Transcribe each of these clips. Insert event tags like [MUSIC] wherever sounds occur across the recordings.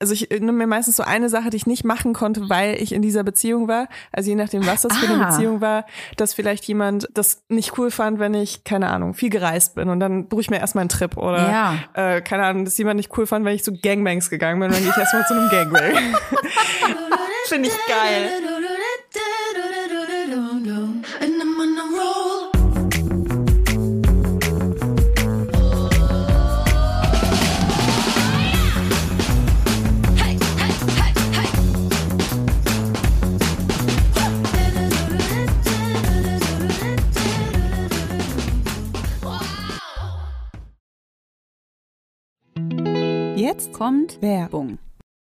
also ich nehme mir meistens so eine Sache, die ich nicht machen konnte, weil ich in dieser Beziehung war. Also je nachdem, was das für eine Ah. Beziehung war, dass vielleicht jemand das nicht cool fand, wenn ich, keine Ahnung, viel gereist bin und dann buche ich mir erstmal einen Trip oder Ja. äh, keine Ahnung, dass jemand nicht cool fand, wenn ich zu Gangbangs gegangen bin, dann gehe ich erstmal zu einem Gangbang. [LAUGHS] Finde ich geil. Jetzt kommt Werbung.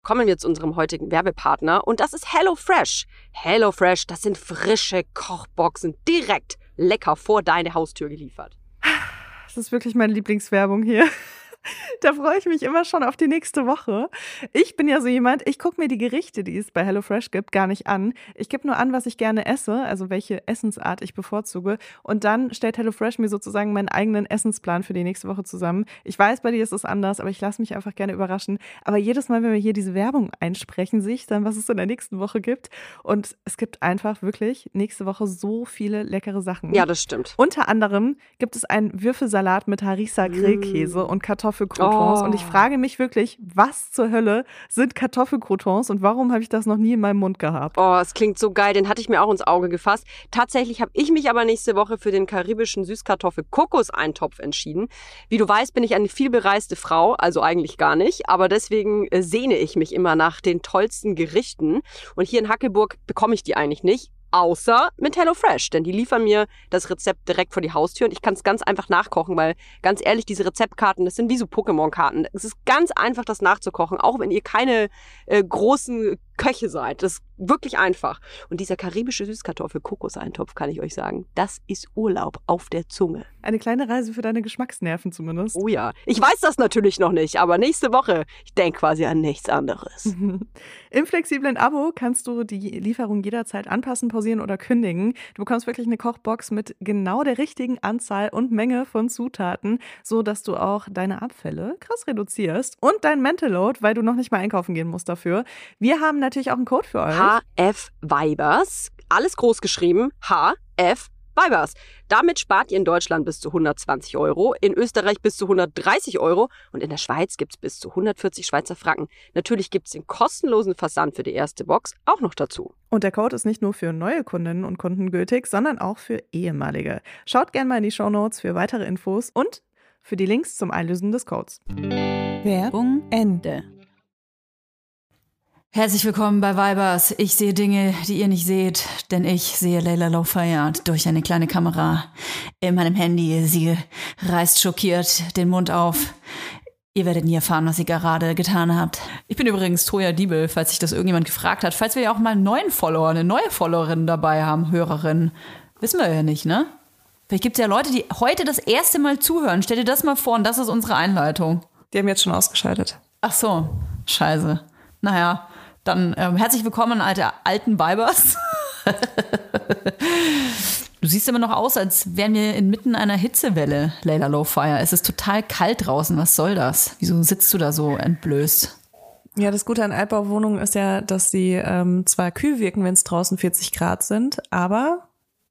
Kommen wir zu unserem heutigen Werbepartner und das ist HelloFresh. HelloFresh, das sind frische Kochboxen direkt lecker vor deine Haustür geliefert. Das ist wirklich meine Lieblingswerbung hier. Da freue ich mich immer schon auf die nächste Woche. Ich bin ja so jemand, ich gucke mir die Gerichte, die es bei HelloFresh gibt, gar nicht an. Ich gebe nur an, was ich gerne esse, also welche Essensart ich bevorzuge. Und dann stellt HelloFresh mir sozusagen meinen eigenen Essensplan für die nächste Woche zusammen. Ich weiß, bei dir ist es anders, aber ich lasse mich einfach gerne überraschen. Aber jedes Mal, wenn wir hier diese Werbung einsprechen, sehe ich dann, was es in der nächsten Woche gibt. Und es gibt einfach wirklich nächste Woche so viele leckere Sachen. Ja, das stimmt. Unter anderem gibt es einen Würfelsalat mit Harissa-Grillkäse und Kartoffelcroutons. Oh. Und ich frage mich wirklich, was zur Hölle sind Kartoffelcroutons und warum habe ich das noch nie in meinem Mund gehabt? Oh, es klingt so geil, den hatte ich mir auch ins Auge gefasst. Tatsächlich habe ich mich aber nächste Woche für den karibischen Süßkartoffel-Kokos-Eintopf entschieden. Wie du weißt, bin ich eine vielbereiste Frau, also eigentlich gar nicht, aber deswegen äh, sehne ich mich immer nach den tollsten Gerichten. Und hier in Hackelburg bekomme ich die eigentlich nicht. Außer mit HelloFresh, denn die liefern mir das Rezept direkt vor die Haustür und ich kann es ganz einfach nachkochen, weil ganz ehrlich, diese Rezeptkarten, das sind wie so Pokémon-Karten. Es ist ganz einfach, das nachzukochen, auch wenn ihr keine äh, großen Köche seid. Das ist wirklich einfach. Und dieser karibische Süßkartoffel-Kokoseintopf, kann ich euch sagen, das ist Urlaub auf der Zunge. Eine kleine Reise für deine Geschmacksnerven zumindest. Oh ja. Ich weiß das natürlich noch nicht, aber nächste Woche, ich denke quasi an nichts anderes. [LAUGHS] Im flexiblen Abo kannst du die Lieferung jederzeit anpassen, pausieren oder kündigen. Du bekommst wirklich eine Kochbox mit genau der richtigen Anzahl und Menge von Zutaten, so dass du auch deine Abfälle krass reduzierst und dein Mental Load, weil du noch nicht mal einkaufen gehen musst dafür. Wir haben natürlich auch einen Code für euch. HF Weibers, alles groß geschrieben, HF Weibers. Damit spart ihr in Deutschland bis zu 120 Euro, in Österreich bis zu 130 Euro und in der Schweiz gibt's bis zu 140 Schweizer Franken. Natürlich gibt's den kostenlosen Versand für die erste Box auch noch dazu. Und der Code ist nicht nur für neue Kundinnen und Kunden gültig, sondern auch für ehemalige. Schaut gerne mal in die Shownotes für weitere Infos und für die Links zum Einlösen des Codes. Werbung Ende. Herzlich willkommen bei Vibers. Ich sehe Dinge, die ihr nicht seht, denn ich sehe Layla Low Fayard durch eine kleine Kamera in meinem Handy. Sie reißt schockiert den Mund auf. Ihr werdet nie erfahren, was ihr gerade getan habt. Ich bin übrigens Toja Diebel, falls sich das irgendjemand gefragt hat. Falls wir ja auch mal einen neuen Follower, eine neue Followerin dabei haben, Hörerin. Wissen wir ja nicht, ne? Vielleicht gibt es ja Leute, die heute das erste Mal zuhören. Stell dir das mal vor und das ist unsere Einleitung. Die haben jetzt schon ausgeschaltet. Ach so, scheiße. Naja, dann ähm, herzlich willkommen, alte alten Vibers. du siehst immer noch aus, als wären wir inmitten einer Hitzewelle, Layla Lowfire. Es ist total kalt draußen. Was soll das? Wieso sitzt du da so entblößt? Ja, das Gute an Altbauwohnungen ist ja, dass sie ähm, zwar kühl wirken, wenn es draußen 40 Grad sind, aber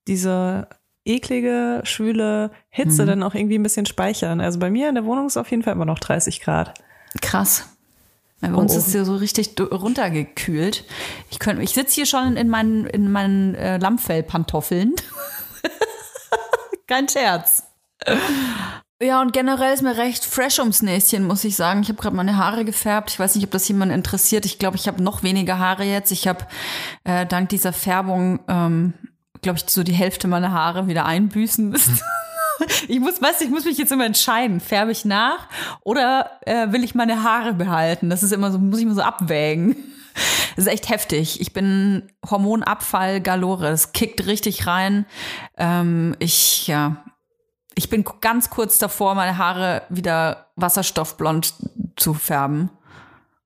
diese eklige, schwüle Hitze dann auch irgendwie ein bisschen speichern. Also bei mir in der Wohnung ist auf jeden Fall immer noch 30 Grad. Krass. Bei uns Oh. ist hier so richtig runtergekühlt. Ich, könnt- ich sitze hier schon in meinen, in meinen äh, Lammfellpantoffeln. [LAUGHS] Kein Scherz. Ja, und generell ist mir recht fresh ums Näschen, muss ich sagen. Ich habe gerade meine Haare gefärbt. Ich weiß nicht, ob das jemand interessiert. Ich glaube, ich habe noch weniger Haare jetzt. Ich habe äh, dank dieser Färbung, ähm, glaube ich, so die Hälfte meiner Haare wieder einbüßen müssen. [LAUGHS] [LAUGHS] Ich muss, weißt du, ich muss mich jetzt immer entscheiden, färbe ich nach oder äh, will ich meine Haare behalten? Das ist immer so, muss ich immer so abwägen. [LAUGHS] Das ist echt heftig. Ich bin Hormonabfall galore. Es kickt richtig rein. Ähm, ich, ja, ich bin ganz kurz davor, meine Haare wieder wasserstoffblond zu färben,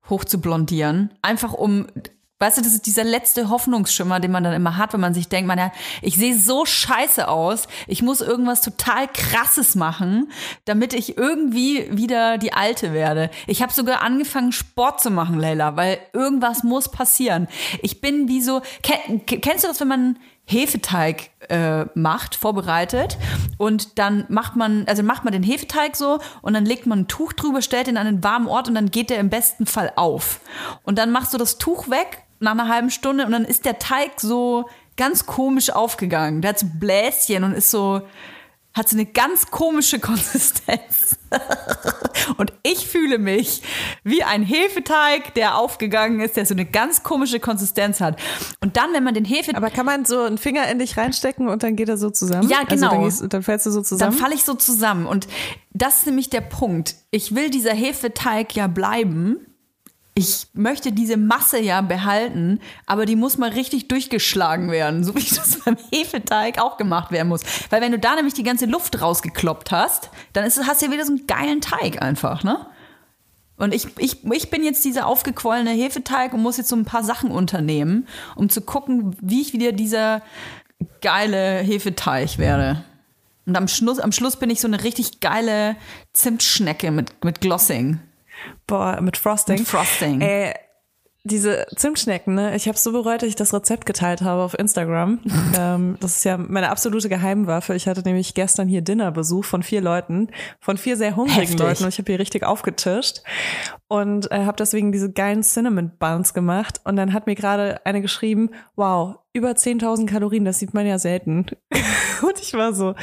hoch zu blondieren. Einfach um Weißt du, das ist dieser letzte Hoffnungsschimmer, den man dann immer hat, wenn man sich denkt, man ja, ich sehe so scheiße aus, ich muss irgendwas total krasses machen, damit ich irgendwie wieder die alte werde. Ich habe sogar angefangen Sport zu machen, Leila, weil irgendwas muss passieren. Ich bin wie so kenn, kennst du das, wenn man Hefeteig äh, macht, vorbereitet und dann macht man, also macht man den Hefeteig so und dann legt man ein Tuch drüber, stellt ihn an einen warmen Ort und dann geht der im besten Fall auf. Und dann machst du das Tuch weg nach einer halben Stunde und dann ist der Teig so ganz komisch aufgegangen. Der hat so Bläschen und ist so, hat so eine ganz komische [LAUGHS] Konsistenz. [LAUGHS] und ich fühle mich wie ein Hefeteig, der aufgegangen ist, der so eine ganz komische Konsistenz hat. Und dann, wenn man den Hefeteig. Aber kann man so einen Finger in dich reinstecken und dann geht er so zusammen? Ja, genau. Also dann, gehst, dann fällst du so zusammen? Dann falle ich so zusammen. Und das ist nämlich der Punkt. Ich will dieser Hefeteig ja bleiben ich möchte diese Masse ja behalten, aber die muss mal richtig durchgeschlagen werden, so wie [LAUGHS] das beim Hefeteig auch gemacht werden muss. Weil wenn du da nämlich die ganze Luft rausgekloppt hast, dann ist, hast du ja wieder so einen geilen Teig einfach, ne? Und ich, ich, ich bin jetzt dieser aufgequollene Hefeteig und muss jetzt so ein paar Sachen unternehmen, um zu gucken, wie ich wieder dieser geile Hefeteig werde. Und am Schluss, am Schluss bin ich so eine richtig geile Zimtschnecke mit, mit Glossing. Boah, mit Frosting. Mit Frosting. Ey, diese Zimtschnecken, ne? Ich habe so bereut, dass ich das Rezept geteilt habe auf Instagram. [LAUGHS] ähm, das ist ja meine absolute Geheimwaffe. Ich hatte nämlich gestern hier Dinnerbesuch von vier Leuten, von vier sehr hungrigen Heftig. Leuten und ich habe hier richtig aufgetischt und äh, habe deswegen diese geilen Cinnamon Buns gemacht und dann hat mir gerade eine geschrieben, wow, über 10.000 Kalorien, das sieht man ja selten. [LAUGHS] Und ich war so,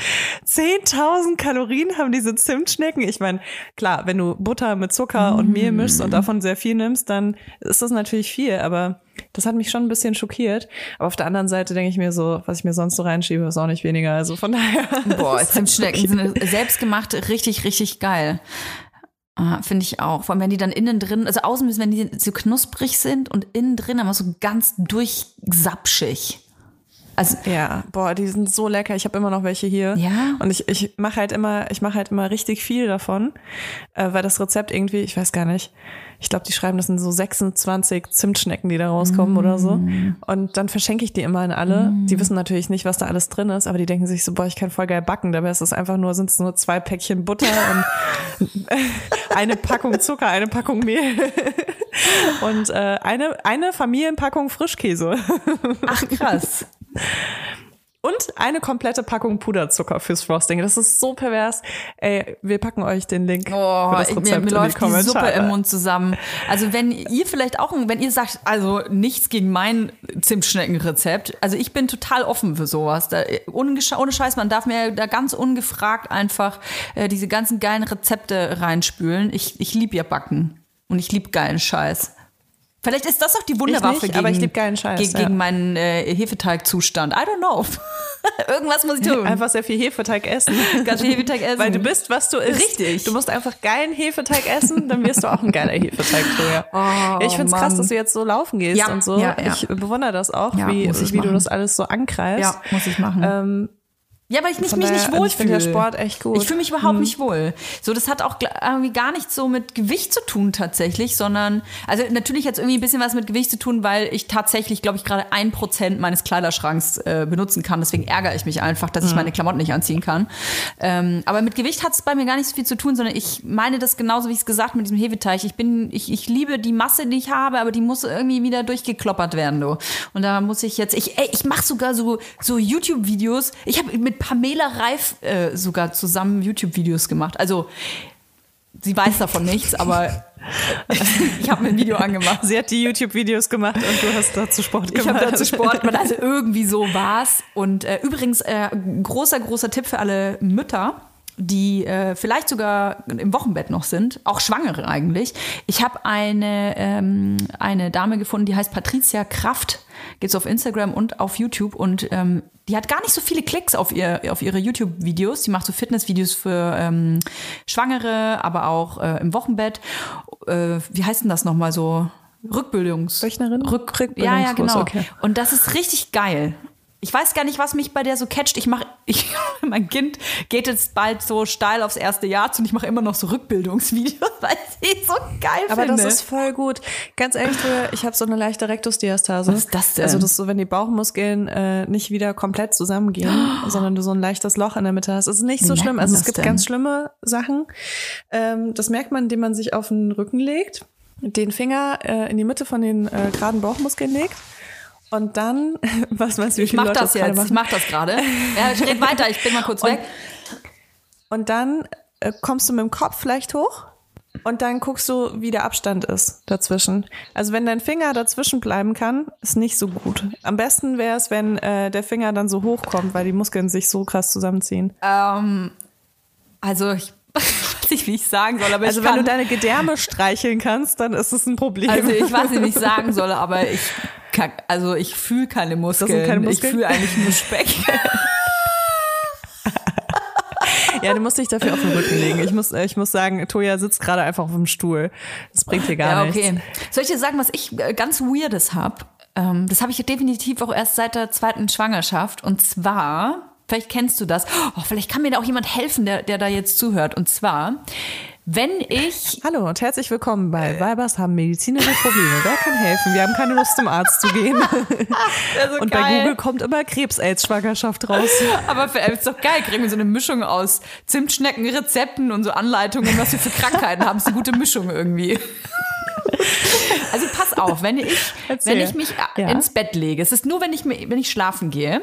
10.000 Kalorien haben diese Zimtschnecken. Ich meine, klar, wenn du Butter mit Zucker und Mehl mischst und davon sehr viel nimmst, dann ist das natürlich viel, aber das hat mich schon ein bisschen schockiert. Aber auf der anderen Seite denke ich mir so, was ich mir sonst so reinschiebe, ist auch nicht weniger. Also von daher. Boah, [LAUGHS] Zimtschnecken sind selbstgemacht richtig, richtig geil. Ah, Finde ich auch. Vor allem, wenn die dann innen drin, also außen müssen, wenn die so knusprig sind und innen drin aber so ganz durchsapschig. Also, Ja, boah, die sind so lecker. Ich habe immer noch welche hier. Ja? Und ich, ich mache halt immer, ich mache halt immer richtig viel davon, äh, weil das Rezept irgendwie, ich weiß gar nicht, ich glaube, die schreiben, das sind so 26 Zimtschnecken, die da rauskommen oder so. Und dann verschenke ich die immer an alle. Die wissen natürlich nicht, was da alles drin ist, aber die denken sich so, boah, ich kann voll geil backen. Dabei ist es einfach nur, sind es nur zwei Päckchen Butter und [LAUGHS] eine Packung Zucker, eine Packung Mehl [LAUGHS] und äh, eine, eine Familienpackung Frischkäse. ach krass. Und eine komplette Packung Puderzucker fürs Frosting. Das ist so pervers. Ey, wir packen euch den Link Oh, für das Rezept mir, mir in die läuft die Suppe Kommentare. im Mund zusammen. Also wenn ihr vielleicht auch, wenn ihr sagt, also nichts gegen mein Zimtschneckenrezept, also ich bin total offen für sowas. Da, ohne, Scheiß, man darf mir da ganz ungefragt einfach äh, diese ganzen geilen Rezepte reinspülen. Ich, ich lieb ja Backen und ich lieb geilen Scheiß. Vielleicht ist das auch die Wunderwaffe Ich nicht, gegen, aber ich lieb geilen Scheiß, gegen, ja. gegen meinen äh, Hefeteigzustand. I don't know. [LAUGHS] Irgendwas muss ich tun. Einfach sehr viel Hefeteig essen. [LAUGHS] Ganz viel Hefeteig essen. Weil du bist, was du isst. Richtig. Du musst einfach geilen Hefeteig essen, dann wirst du auch ein geiler Hefeteigträger. [LAUGHS] Oh, ich find's krass, Mann. dass du jetzt so laufen gehst Ja, und so. Ich bewundere das auch, wie, wie du das alles so angreifst. ja, muss ich machen. Ähm, Ja, aber ich nicht, mich nicht und wohl ich finde ja Sport echt gut. Ich fühle mich überhaupt nicht wohl. So, das hat auch irgendwie gar nichts so mit Gewicht zu tun tatsächlich, sondern, also natürlich hat es irgendwie ein bisschen was mit Gewicht zu tun, weil ich tatsächlich, glaube ich, gerade ein Prozent meines Kleiderschranks äh, benutzen kann. Deswegen ärgere ich mich einfach, dass ich meine Klamotten nicht anziehen kann. Ähm, aber mit Gewicht hat es bei mir gar nicht so viel zu tun, sondern ich meine das genauso, wie ich es gesagt mit diesem Hefeteig. Ich bin, ich, ich liebe die Masse, die ich habe, aber die muss irgendwie wieder durchgekloppert werden, du. Und da muss ich jetzt, ich, ey, ich mache sogar so, so YouTube-Videos. Ich habe mit Pamela Reif äh, sogar zusammen YouTube-Videos gemacht. Also, sie weiß davon nichts, aber [LAUGHS] ich habe mir ein Video angemacht. sie hat die YouTube-Videos gemacht und du hast dazu Sport Ich gemacht. habe dazu Sport gemacht, also irgendwie so war's. Und äh, übrigens, äh, großer, großer Tipp für alle Mütter, die äh, vielleicht sogar im Wochenbett noch sind, auch Schwangere eigentlich. Ich habe eine, ähm, eine Dame gefunden, die heißt Patricia Kraft. Geht's auf Instagram und auf YouTube und ähm, die hat gar nicht so viele Klicks auf, ihr, auf ihre YouTube-Videos. Die macht so Fitness-Videos für ähm, Schwangere, aber auch äh, im Wochenbett. Äh, wie heißt denn das nochmal so? Rückbildungs... Rechnerin? Rück Rückbildungskurs, ja, ja, genau. okay. Und das ist richtig geil. Ich weiß gar nicht, was mich bei der so catcht. Ich mache, [LAUGHS] mein Kind geht jetzt bald so steil aufs erste Jahr zu und ich mache immer noch so Rückbildungsvideos, [LAUGHS] weil ich so geil Aber finde. das ist voll gut. Ganz ehrlich, ich habe so eine leichte Rektusdiastase. Was ist das denn? Also das ist so, wenn die Bauchmuskeln äh, nicht wieder komplett zusammengehen, [GASPS] sondern du so ein leichtes Loch in der Mitte hast. Das ist nicht Wie so merkt schlimm. Also es gibt denn? ganz schlimme Sachen. Ähm, das merkt man, indem man sich auf den Rücken legt, den Finger äh, in die Mitte von den äh, geraden Bauchmuskeln legt. Und dann, [LAUGHS] was meinst du, wie ich mach Leute das jetzt, ich mach das gerade. [LAUGHS] Ja, ich red weiter, ich bin mal kurz weg. Und dann äh, kommst du mit dem Kopf vielleicht hoch und dann guckst du, wie der Abstand ist dazwischen. Also wenn dein Finger dazwischen bleiben kann, ist nicht so gut. Am besten wäre es, wenn äh, der Finger dann so hochkommt, weil die Muskeln sich so krass zusammenziehen. Ähm, also ich [LAUGHS] weiß nicht, wie ich sagen soll, aber Also ich wenn kann, du deine Gedärme streicheln kannst, dann ist es ein Problem. Also ich weiß nicht, wie ich [LAUGHS] sagen soll, aber ich kann, also ich fühle keine Muskeln. keine Ich Muskeln? fühle eigentlich nur Speck. ja, du musst dich dafür auf den Rücken legen. Ich muss, äh, ich muss sagen, Toja sitzt gerade einfach auf dem Stuhl. Das bringt dir gar ja, nichts. okay. Soll ich dir sagen, was ich äh, ganz Weirdes habe? Ähm, das habe ich definitiv auch erst seit der zweiten Schwangerschaft. Und zwar, vielleicht kennst du das, oh, vielleicht kann mir da auch jemand helfen, der, der da jetzt zuhört. Und zwar, wenn ich Hallo und herzlich willkommen bei Weibers haben medizinische Probleme. Wer kann helfen? Wir haben keine Lust zum Arzt zu gehen. [LAUGHS] und bei geil. Google kommt immer Krebs-Aids-Schwangerschaft raus. Aber für, ist doch geil, kriegen wir so eine Mischung aus Zimtschnecken, Rezepten und so Anleitungen, was wir für Krankheiten haben. ist eine gute Mischung irgendwie. Also pass auf, wenn ich, Erzähl. wenn ich mich äh, Ja. ins Bett lege, es ist nur, wenn ich, mir- wenn ich schlafen gehe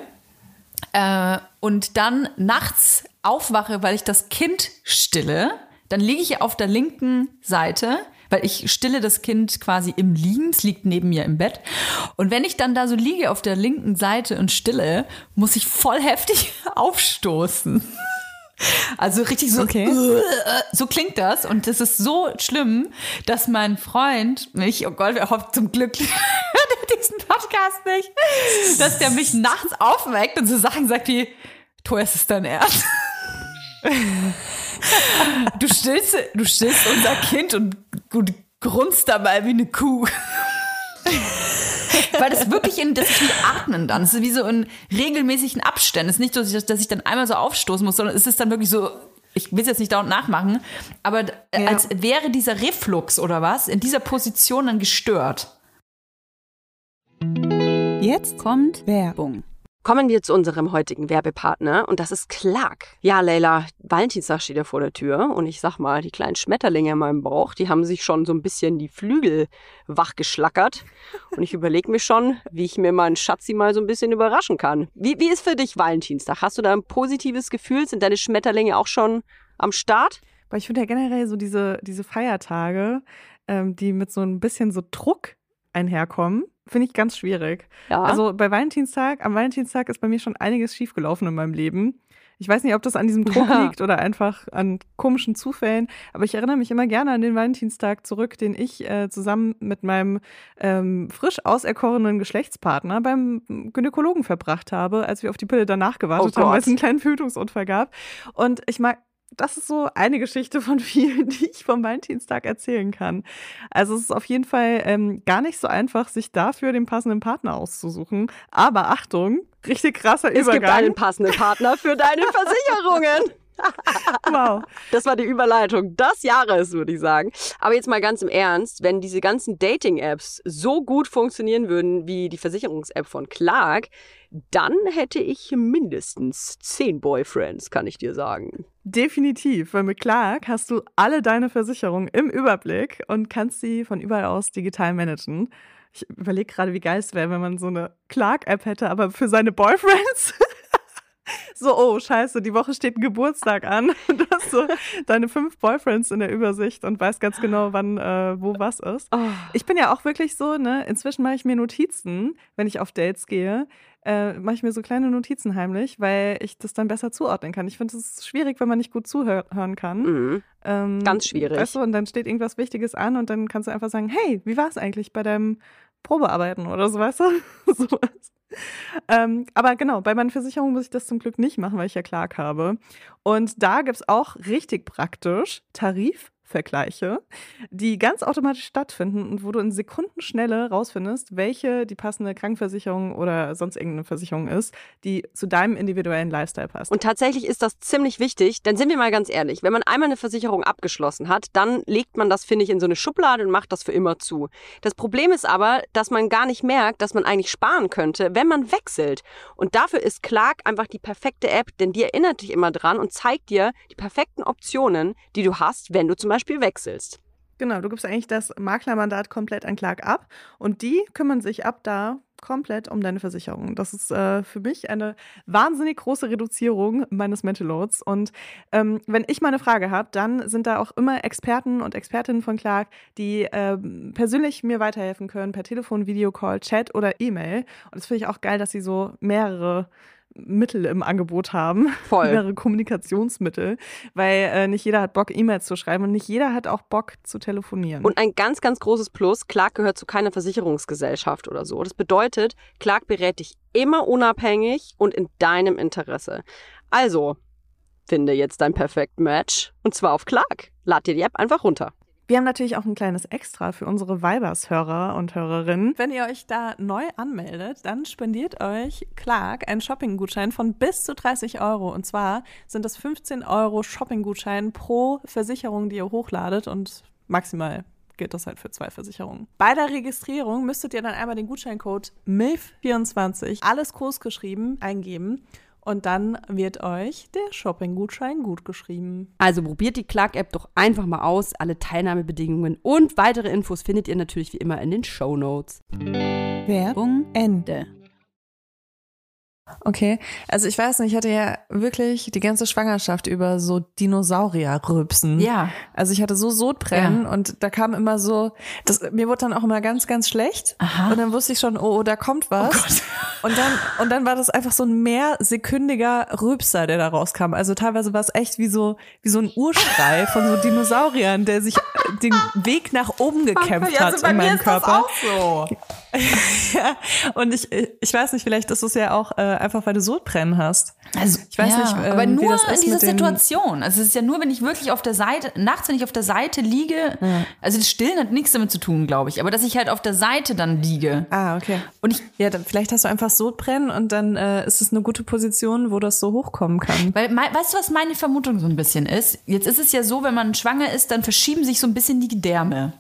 äh, und dann nachts aufwache, weil ich das Kind stille, dann liege ich auf der linken Seite, weil ich stille das Kind quasi im Liegen, es liegt neben mir im Bett. Und wenn ich dann da so liege auf der linken Seite und stille, muss ich voll heftig [LAUGHS] aufstoßen. Also richtig so, Okay. [LAUGHS] so klingt das. Und das ist so schlimm, dass mein Freund mich, oh Gott, er hofft zum Glück [LAUGHS] hört er diesen Podcast nicht, dass der mich nachts aufweckt und so Sachen sagt wie, ist es dein Ernst? Du stillst, du stillst unser Kind und du grunzt dabei wie eine Kuh. [LAUGHS] Weil das wirklich in, das ist wie Atmen dann. Es ist wie so in regelmäßigen Abständen. Es ist nicht so, dass ich, dass ich dann einmal so aufstoßen muss, sondern es ist dann wirklich so, ich will es jetzt nicht dauernd nachmachen, aber äh, Ja. als wäre dieser Reflux oder was in dieser Position dann gestört. Jetzt kommt Werbung. Kommen wir zu unserem heutigen Werbepartner und das ist Clark. Ja, Leila, Valentinstag steht ja vor der Tür und ich sag mal, die kleinen Schmetterlinge in meinem Bauch, die haben sich schon so ein bisschen die Flügel wachgeschlackert und ich überlege mir schon, wie ich mir meinen Schatzi mal so ein bisschen überraschen kann. Wie, wie ist für dich Valentinstag? Hast du da ein positives Gefühl? Sind deine Schmetterlinge auch schon am Start? Weil ich finde ja generell so diese, diese Feiertage, ähm, die mit so ein bisschen so Druck einherkommen, finde ich ganz schwierig. Ja. Also bei Valentinstag, am Valentinstag ist bei mir schon einiges schiefgelaufen in meinem Leben. Ich weiß nicht, ob das an diesem Druck Ja. liegt oder einfach an komischen Zufällen, aber ich erinnere mich immer gerne an den Valentinstag zurück, den ich äh, zusammen mit meinem ähm, frisch auserkorenen Geschlechtspartner beim Gynäkologen verbracht habe, als wir auf die Pille danach gewartet Oh haben, weil es einen kleinen Fötungsunfall gab. Und ich mag, das ist so eine Geschichte von [LAUGHS] vielen, die ich vom Valentinstag erzählen kann. Also es ist auf jeden Fall ähm, gar nicht so einfach, sich dafür den passenden Partner auszusuchen. Aber Achtung, richtig krasser es gibt Übergang. einen passenden Partner für deine [LAUGHS] Versicherungen. wow. Das war die Überleitung des Jahres, würde ich sagen. Aber jetzt mal ganz im Ernst, wenn diese ganzen Dating-Apps so gut funktionieren würden wie die Versicherungs-App von Clark, dann hätte ich mindestens zehn Boyfriends, kann ich dir sagen. Definitiv, weil mit Clark hast du alle deine Versicherungen im Überblick und kannst sie von überall aus digital managen. Ich überlege gerade, wie geil es wäre, wenn man so eine Clark-App hätte, aber für seine Boyfriends. [LAUGHS] so, oh, scheiße, die Woche steht ein Geburtstag an. [LAUGHS] Du hast so deine fünf Boyfriends in der Übersicht und weißt ganz genau, wann äh, wo was ist. Ich bin ja auch wirklich so, ne, inzwischen mache ich mir Notizen, wenn ich auf Dates gehe, äh, mache ich mir so kleine Notizen heimlich, weil ich das dann besser zuordnen kann. Ich finde, es schwierig, wenn man nicht gut zuhören kann. Mhm. Ähm, Ganz schwierig. Weißt du, und dann steht irgendwas Wichtiges an und dann kannst du einfach sagen, hey, wie war es eigentlich bei deinem Probearbeiten oder so, weißt du? [LAUGHS] Sowas. Ähm, aber genau, bei meinen Versicherungen muss ich das zum Glück nicht machen, weil ich ja Clark habe. Und da gibt's auch richtig praktisch Top-Vergleiche, die ganz automatisch stattfinden und wo du in Sekundenschnelle rausfindest, welche die passende Krankenversicherung oder sonst irgendeine Versicherung ist, die zu deinem individuellen Lifestyle passt. Und tatsächlich ist das ziemlich wichtig, denn sind wir mal ganz ehrlich, wenn man einmal eine Versicherung abgeschlossen hat, dann legt man das, finde ich, in so eine Schublade und macht das für immer zu. Das Problem ist aber, dass man gar nicht merkt, dass man eigentlich sparen könnte, wenn man wechselt. Und dafür ist Clark einfach die perfekte App, denn die erinnert dich immer dran und zeigt dir die perfekten Optionen, die du hast, wenn du zum Beispiel wechselst. Genau, du gibst eigentlich das Maklermandat komplett an Clark ab und die kümmern sich ab da komplett um deine Versicherung. Das ist äh, für mich eine wahnsinnig große Reduzierung meines Mental Loads. Und ähm, wenn ich mal eine Frage habe, dann sind da auch immer Experten und Expertinnen von Clark, die ähm, persönlich mir weiterhelfen können per Telefon, Videocall, Chat oder E-Mail. Und das finde ich auch geil, dass sie so mehrere Mittel im Angebot haben, [LAUGHS] Voll. mehrere Kommunikationsmittel, weil äh, nicht jeder hat Bock, E-Mails zu schreiben und nicht jeder hat auch Bock zu telefonieren. Und ein ganz, ganz großes Plus, Clark gehört zu keiner Versicherungsgesellschaft oder so. Das bedeutet, Clark berät dich immer unabhängig und in deinem Interesse. Also, finde jetzt dein Perfect Match und zwar auf Clark. Lad dir die App einfach runter. Wir haben natürlich auch ein kleines Extra für unsere Vibers-Hörer und Hörerinnen. Wenn ihr euch da neu anmeldet, dann spendiert euch Clark einen Shopping-Gutschein von bis zu 30 Euro. Und zwar sind das 15 Euro Shopping-Gutschein pro Versicherung, die ihr hochladet und maximal gilt das halt für zwei Versicherungen. Bei der Registrierung müsstet ihr dann einmal den Gutscheincode MILF24, alles groß geschrieben, eingeben. Und dann wird euch der Shopping-Gutschein gut geschrieben. Also probiert die Clark-App doch einfach mal aus. Alle Teilnahmebedingungen und weitere Infos findet ihr natürlich wie immer in den Show Notes. Werbung Ende. Okay, also ich weiß nicht, ich hatte ja wirklich die ganze Schwangerschaft über so Dinosaurier-Rübsen. Ja. Also ich hatte so Sodbrennen und da kam immer so, das, mir wurde dann auch immer ganz, ganz schlecht. Aha. Und dann wusste ich schon, oh, oh da kommt was. [LAUGHS] und dann, und dann war das einfach so ein mehrsekündiger Rübser, der da rauskam. Also teilweise war es echt wie so, wie so ein Urschrei von so Dinosauriern, der sich den Weg nach oben gekämpft hat in meinem Körper. so. [LAUGHS] ja, und ich, ich weiß nicht, vielleicht ist es ja auch äh, einfach, weil du Sodbrennen hast. Also, Ich weiß ja, nicht, ähm, aber nur in dieser Situation. Also es ist ja nur, wenn ich wirklich auf der Seite, nachts, wenn ich auf der Seite liege, also das Stillen hat nichts damit zu tun, glaube ich, aber dass ich halt auf der Seite dann liege. Ah, okay. Und ich, Ja, dann, vielleicht hast du einfach Sodbrennen und dann äh, ist es eine gute Position, wo das so hochkommen kann. weil, weißt du, was meine Vermutung so ein bisschen ist? Jetzt ist es ja so, wenn man schwanger ist, dann verschieben sich so ein bisschen die Gedärme.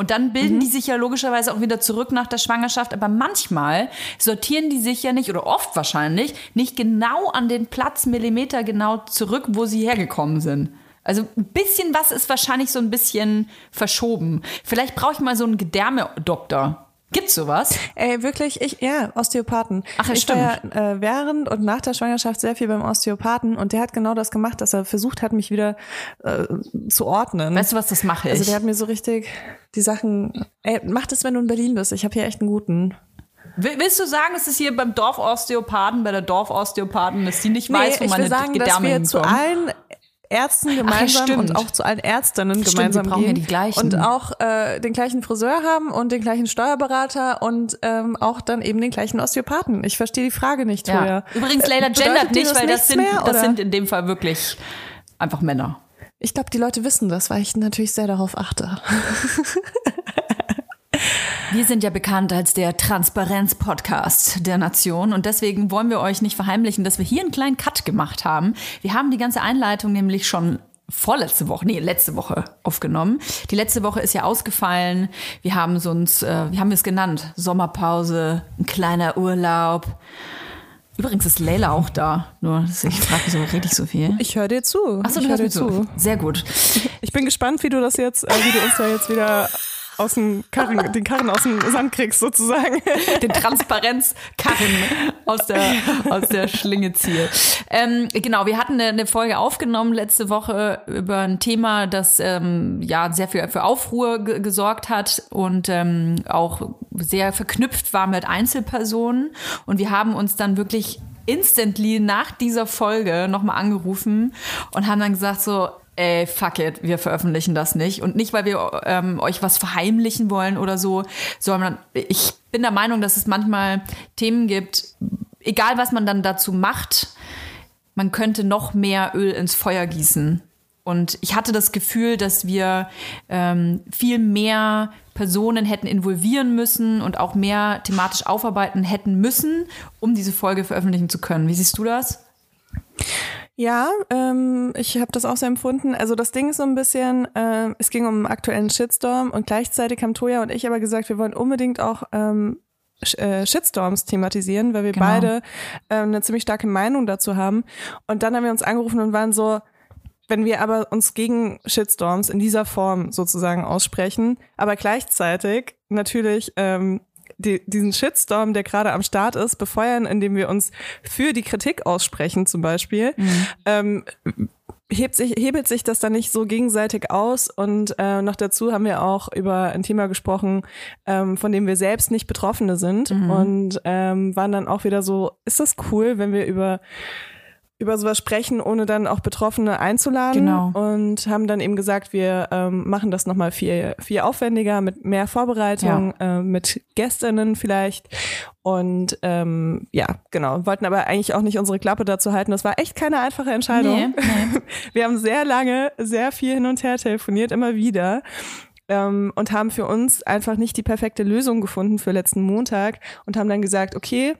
Und dann bilden Mhm. die sich ja logischerweise auch wieder zurück nach der Schwangerschaft. Aber manchmal sortieren die sich ja nicht, oder oft wahrscheinlich, nicht genau an den Platz Millimeter genau zurück, wo sie hergekommen sind. Also ein bisschen was ist wahrscheinlich so ein bisschen verschoben. Vielleicht brauche ich mal so einen Gedärmedoktor. Gibt's sowas? Ey, wirklich, ich, ja, Osteopathen. Ach, ja, ich war ja äh, während und nach der Schwangerschaft sehr viel beim Osteopathen und der hat genau das gemacht, dass er versucht hat, mich wieder äh, zu ordnen. Weißt du was, das mache ich. also der hat mir so richtig die Sachen, ey, mach das, wenn du in Berlin bist. Ich habe hier echt einen guten. Will- Willst du sagen, es hier beim Dorfosteopathen, bei der Dorfosteopathen, dass die nicht weiß, wo ich meine will sagen, dass wir zu allen Ärzten gemeinsam stimmt. und auch zu allen Ärztinnen Stimmt, gemeinsam brauchen ja gehen die gleichen. und auch äh, den gleichen Friseur haben und den gleichen Steuerberater und ähm, auch dann eben den gleichen Osteopathen. Ich verstehe die Frage nicht, Ja. Toja. Übrigens, Leila Bedeutet gendert nicht, weil das sind, mehr, das sind in dem Fall wirklich einfach Männer. Ich glaube, die Leute wissen das, weil ich natürlich sehr darauf achte. [LAUGHS] Wir sind ja bekannt als der Transparenz-Podcast der Nation und deswegen wollen wir euch nicht verheimlichen, dass wir hier einen kleinen Cut gemacht haben. Wir haben die ganze Einleitung nämlich schon vorletzte Woche, nee, letzte Woche aufgenommen. Die letzte Woche ist ja ausgefallen. Wir haben es uns, äh, wie haben wir es genannt? Sommerpause, ein kleiner Urlaub. Übrigens ist Leila auch da. Nur, ich frage, wieso rede ich so viel? Ich höre dir zu. Achso, ich du höre hörst dir mir zu. Sehr gut. Ich bin gespannt, wie du das jetzt, äh, wie du uns da jetzt wieder aus dem Karren, [LAUGHS] den Karren aus dem Sand kriegst, sozusagen. [LAUGHS] den Transparenzkarren aus der, aus der Schlinge ziehe. Ähm, genau, wir hatten eine, eine Folge aufgenommen letzte Woche über ein Thema, das ähm, ja sehr für, für Aufruhr ge gesorgt hat und ähm, auch sehr verknüpft war mit Einzelpersonen. Und wir haben uns dann wirklich instantly nach dieser Folge nochmal angerufen und haben dann gesagt so, ey, fuck it, wir veröffentlichen das nicht. Und nicht, weil wir ähm, euch was verheimlichen wollen oder so, sondern ich bin der Meinung, dass es manchmal Themen gibt, egal was man dann dazu macht, man könnte noch mehr Öl ins Feuer gießen. Und ich hatte das Gefühl, dass wir ähm, viel mehr Personen hätten involvieren müssen und auch mehr thematisch aufarbeiten hätten müssen, um diese Folge veröffentlichen zu können. Wie siehst du das? Ja, ähm, ich habe das auch so empfunden. Also das Ding ist so ein bisschen, äh, es ging um einen aktuellen Shitstorm und gleichzeitig haben Toya und ich aber gesagt, wir wollen unbedingt auch ähm, äh, Shitstorms thematisieren, weil wir Genau. beide äh, eine ziemlich starke Meinung dazu haben. Und dann haben wir uns angerufen und waren so, wenn wir aber uns gegen Shitstorms in dieser Form sozusagen aussprechen, aber gleichzeitig natürlich ähm, die, diesen Shitstorm, der gerade am Start ist, befeuern, indem wir uns für die Kritik aussprechen zum Beispiel, ähm, hebt sich, hebelt sich das dann nicht so gegenseitig aus. Und äh, noch dazu haben wir auch über ein Thema gesprochen, ähm, von dem wir selbst nicht Betroffene sind. Und ähm, waren dann auch wieder so, ist das cool, wenn wir über über sowas sprechen, ohne dann auch Betroffene einzuladen. Genau. Und haben dann eben gesagt, wir ähm, machen das nochmal viel, viel aufwendiger, mit mehr Vorbereitung, äh, mit Gästinnen vielleicht. Und ähm, ja, genau. Wollten aber eigentlich auch nicht unsere Klappe dazu halten. Das war echt keine einfache Entscheidung. Nee, [LAUGHS] Wir haben sehr lange, sehr viel hin und her telefoniert, immer wieder. Ähm, und haben für uns einfach nicht die perfekte Lösung gefunden für letzten Montag und haben dann gesagt, okay,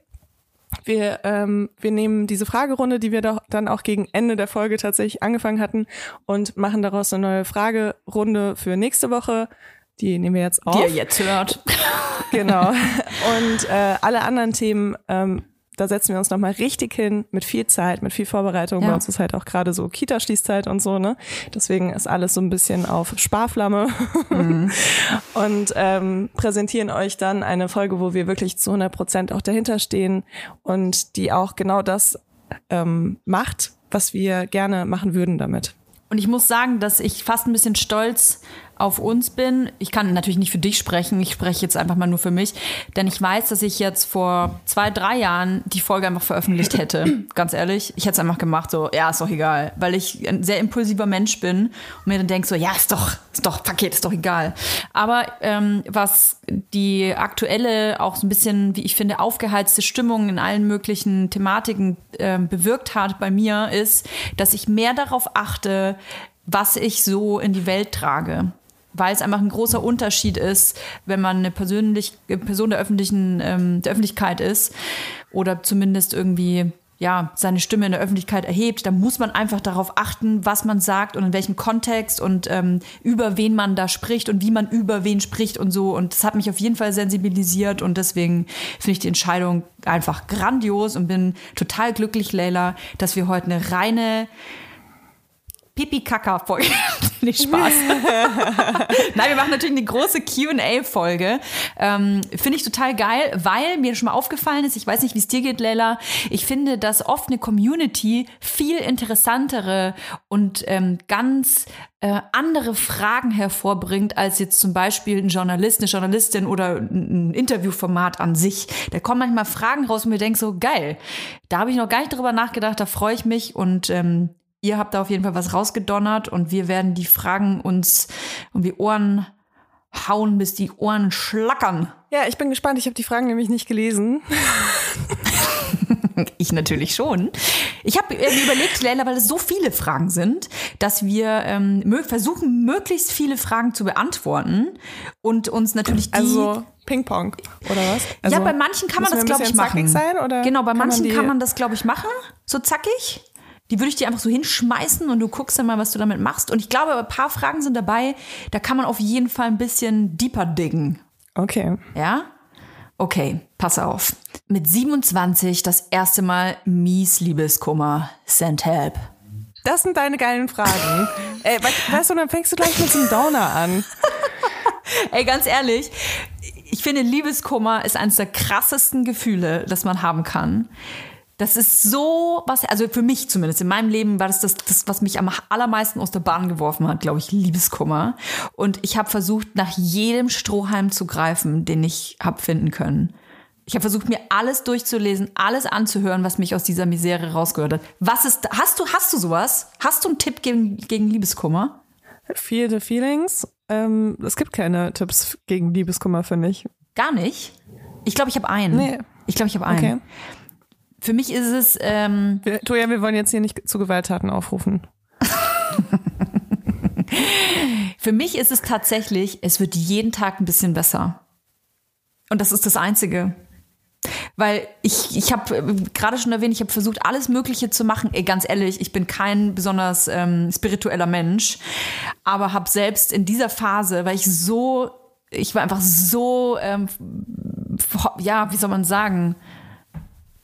wir, ähm, wir nehmen diese Fragerunde, die wir doch dann auch gegen Ende der Folge tatsächlich angefangen hatten und machen daraus eine neue Fragerunde für nächste Woche. Die nehmen wir jetzt auf. Die ihr jetzt hört. Genau. Und äh, alle anderen Themen, ähm, da setzen wir uns nochmal richtig hin mit viel Zeit, mit viel Vorbereitung. Ja. Bei uns ist halt auch gerade so Kita-Schließzeit und so, ne? Deswegen ist alles so ein bisschen auf Sparflamme. [LAUGHS] und ähm, präsentieren euch dann eine Folge, wo wir wirklich zu 100 Prozent auch dahinter stehen und die auch genau das ähm, macht, was wir gerne machen würden damit. Und ich muss sagen, dass ich fast ein bisschen stolz auf uns bin. Ich kann natürlich nicht für dich sprechen, ich spreche jetzt einfach mal nur für mich, denn ich weiß, dass ich jetzt vor zwei, drei Jahren die Folge einfach veröffentlicht hätte. [CLEARS THROAT] Ganz ehrlich, ich hätte es einfach gemacht, so, ja, ist doch egal, weil ich ein sehr impulsiver Mensch bin und mir dann denke so, ja, ist doch, ist doch, Paket, ist doch egal. Aber ähm, was die aktuelle, auch so ein bisschen, wie ich finde, aufgeheizte Stimmung in allen möglichen Thematiken ähm, bewirkt hat bei mir, ist, dass ich mehr darauf achte, was ich so in die Welt trage. Weil es einfach ein großer Unterschied ist, wenn man eine persönlich, Person der öffentlichen, ähm, der Öffentlichkeit ist oder zumindest irgendwie ja, seine Stimme in der Öffentlichkeit erhebt, dann muss man einfach darauf achten, was man sagt und in welchem Kontext und ähm, über wen man da spricht und wie man über wen spricht und so. Und das hat mich auf jeden Fall sensibilisiert und deswegen finde ich die Entscheidung einfach grandios und bin total glücklich, Leila, dass wir heute eine reine Pipi-Kaka-Folge. [LAUGHS] Nicht Spaß. [LAUGHS] Nein, wir machen natürlich eine große QA-Folge. Ähm, finde ich total geil, weil mir schon mal aufgefallen ist, ich weiß nicht, wie es dir geht, Leila, ich finde, dass oft eine Community viel interessantere und ähm, ganz äh, andere Fragen hervorbringt, als jetzt zum Beispiel ein Journalist, eine Journalistin oder ein ein Interviewformat an sich. Da kommen manchmal Fragen raus und mir denke so, geil, da habe ich noch gar nicht drüber nachgedacht, da freue ich mich und ähm, Ihr habt da auf jeden Fall was rausgedonnert und wir werden die Fragen uns um die Ohren hauen, bis die Ohren schlackern. Ja, ich bin gespannt. Ich habe die Fragen nämlich nicht gelesen. [LAUGHS] Ich natürlich schon. Ich habe äh, überlegt, Leila, weil es so viele Fragen sind, dass wir ähm, mö versuchen, möglichst viele Fragen zu beantworten und uns natürlich die. Also Ping-Pong, oder was? Also, ja, bei manchen kann man das, glaube ich, machen. Sein, oder genau, bei man manchen die- kann man das, glaube ich, machen. So zackig. Die würde ich dir einfach so hinschmeißen und du guckst dann mal, was du damit machst. Und ich glaube, ein paar Fragen sind dabei, da kann man auf jeden Fall ein bisschen deeper diggen. Okay. Ja? Okay, pass auf. Mit 27 das erste Mal mies Liebeskummer. Send help. Das sind deine geilen Fragen. [LAUGHS] Ey, we weißt du, dann fängst du gleich mit so einem Downer an. [LAUGHS] Ey, ganz ehrlich, ich finde, Liebeskummer ist eines der krassesten Gefühle, das man haben kann. Das ist so was, also für mich zumindest, in meinem Leben war das das, das was mich am allermeisten aus der Bahn geworfen hat, glaube ich, Liebeskummer. Und ich habe versucht, nach jedem Strohhalm zu greifen, den ich habe finden können. Ich habe versucht, mir alles durchzulesen, alles anzuhören, was mich aus dieser Misere rausgehört hat. Was ist, hast du, hast du sowas? Hast du einen Tipp gegen, gegen Liebeskummer? Feel the feelings. Ähm, es gibt keine Tipps gegen Liebeskummer, finde ich. Gar nicht? Ich glaube, ich habe einen. Nee. Ich glaube, ich habe einen. Okay. Für mich ist es, ähm, Wir, Toja, wir wollen jetzt hier nicht zu Gewalttaten aufrufen. [LAUGHS] Für mich ist es tatsächlich, es wird jeden Tag ein bisschen besser. Und das ist das Einzige. Weil ich, ich habe äh, gerade schon erwähnt, ich habe versucht, alles Mögliche zu machen. Ey, ganz ehrlich, ich bin kein besonders ähm, spiritueller Mensch, aber habe selbst in dieser Phase, weil ich so, ich war einfach so, ähm, ja, wie soll man sagen,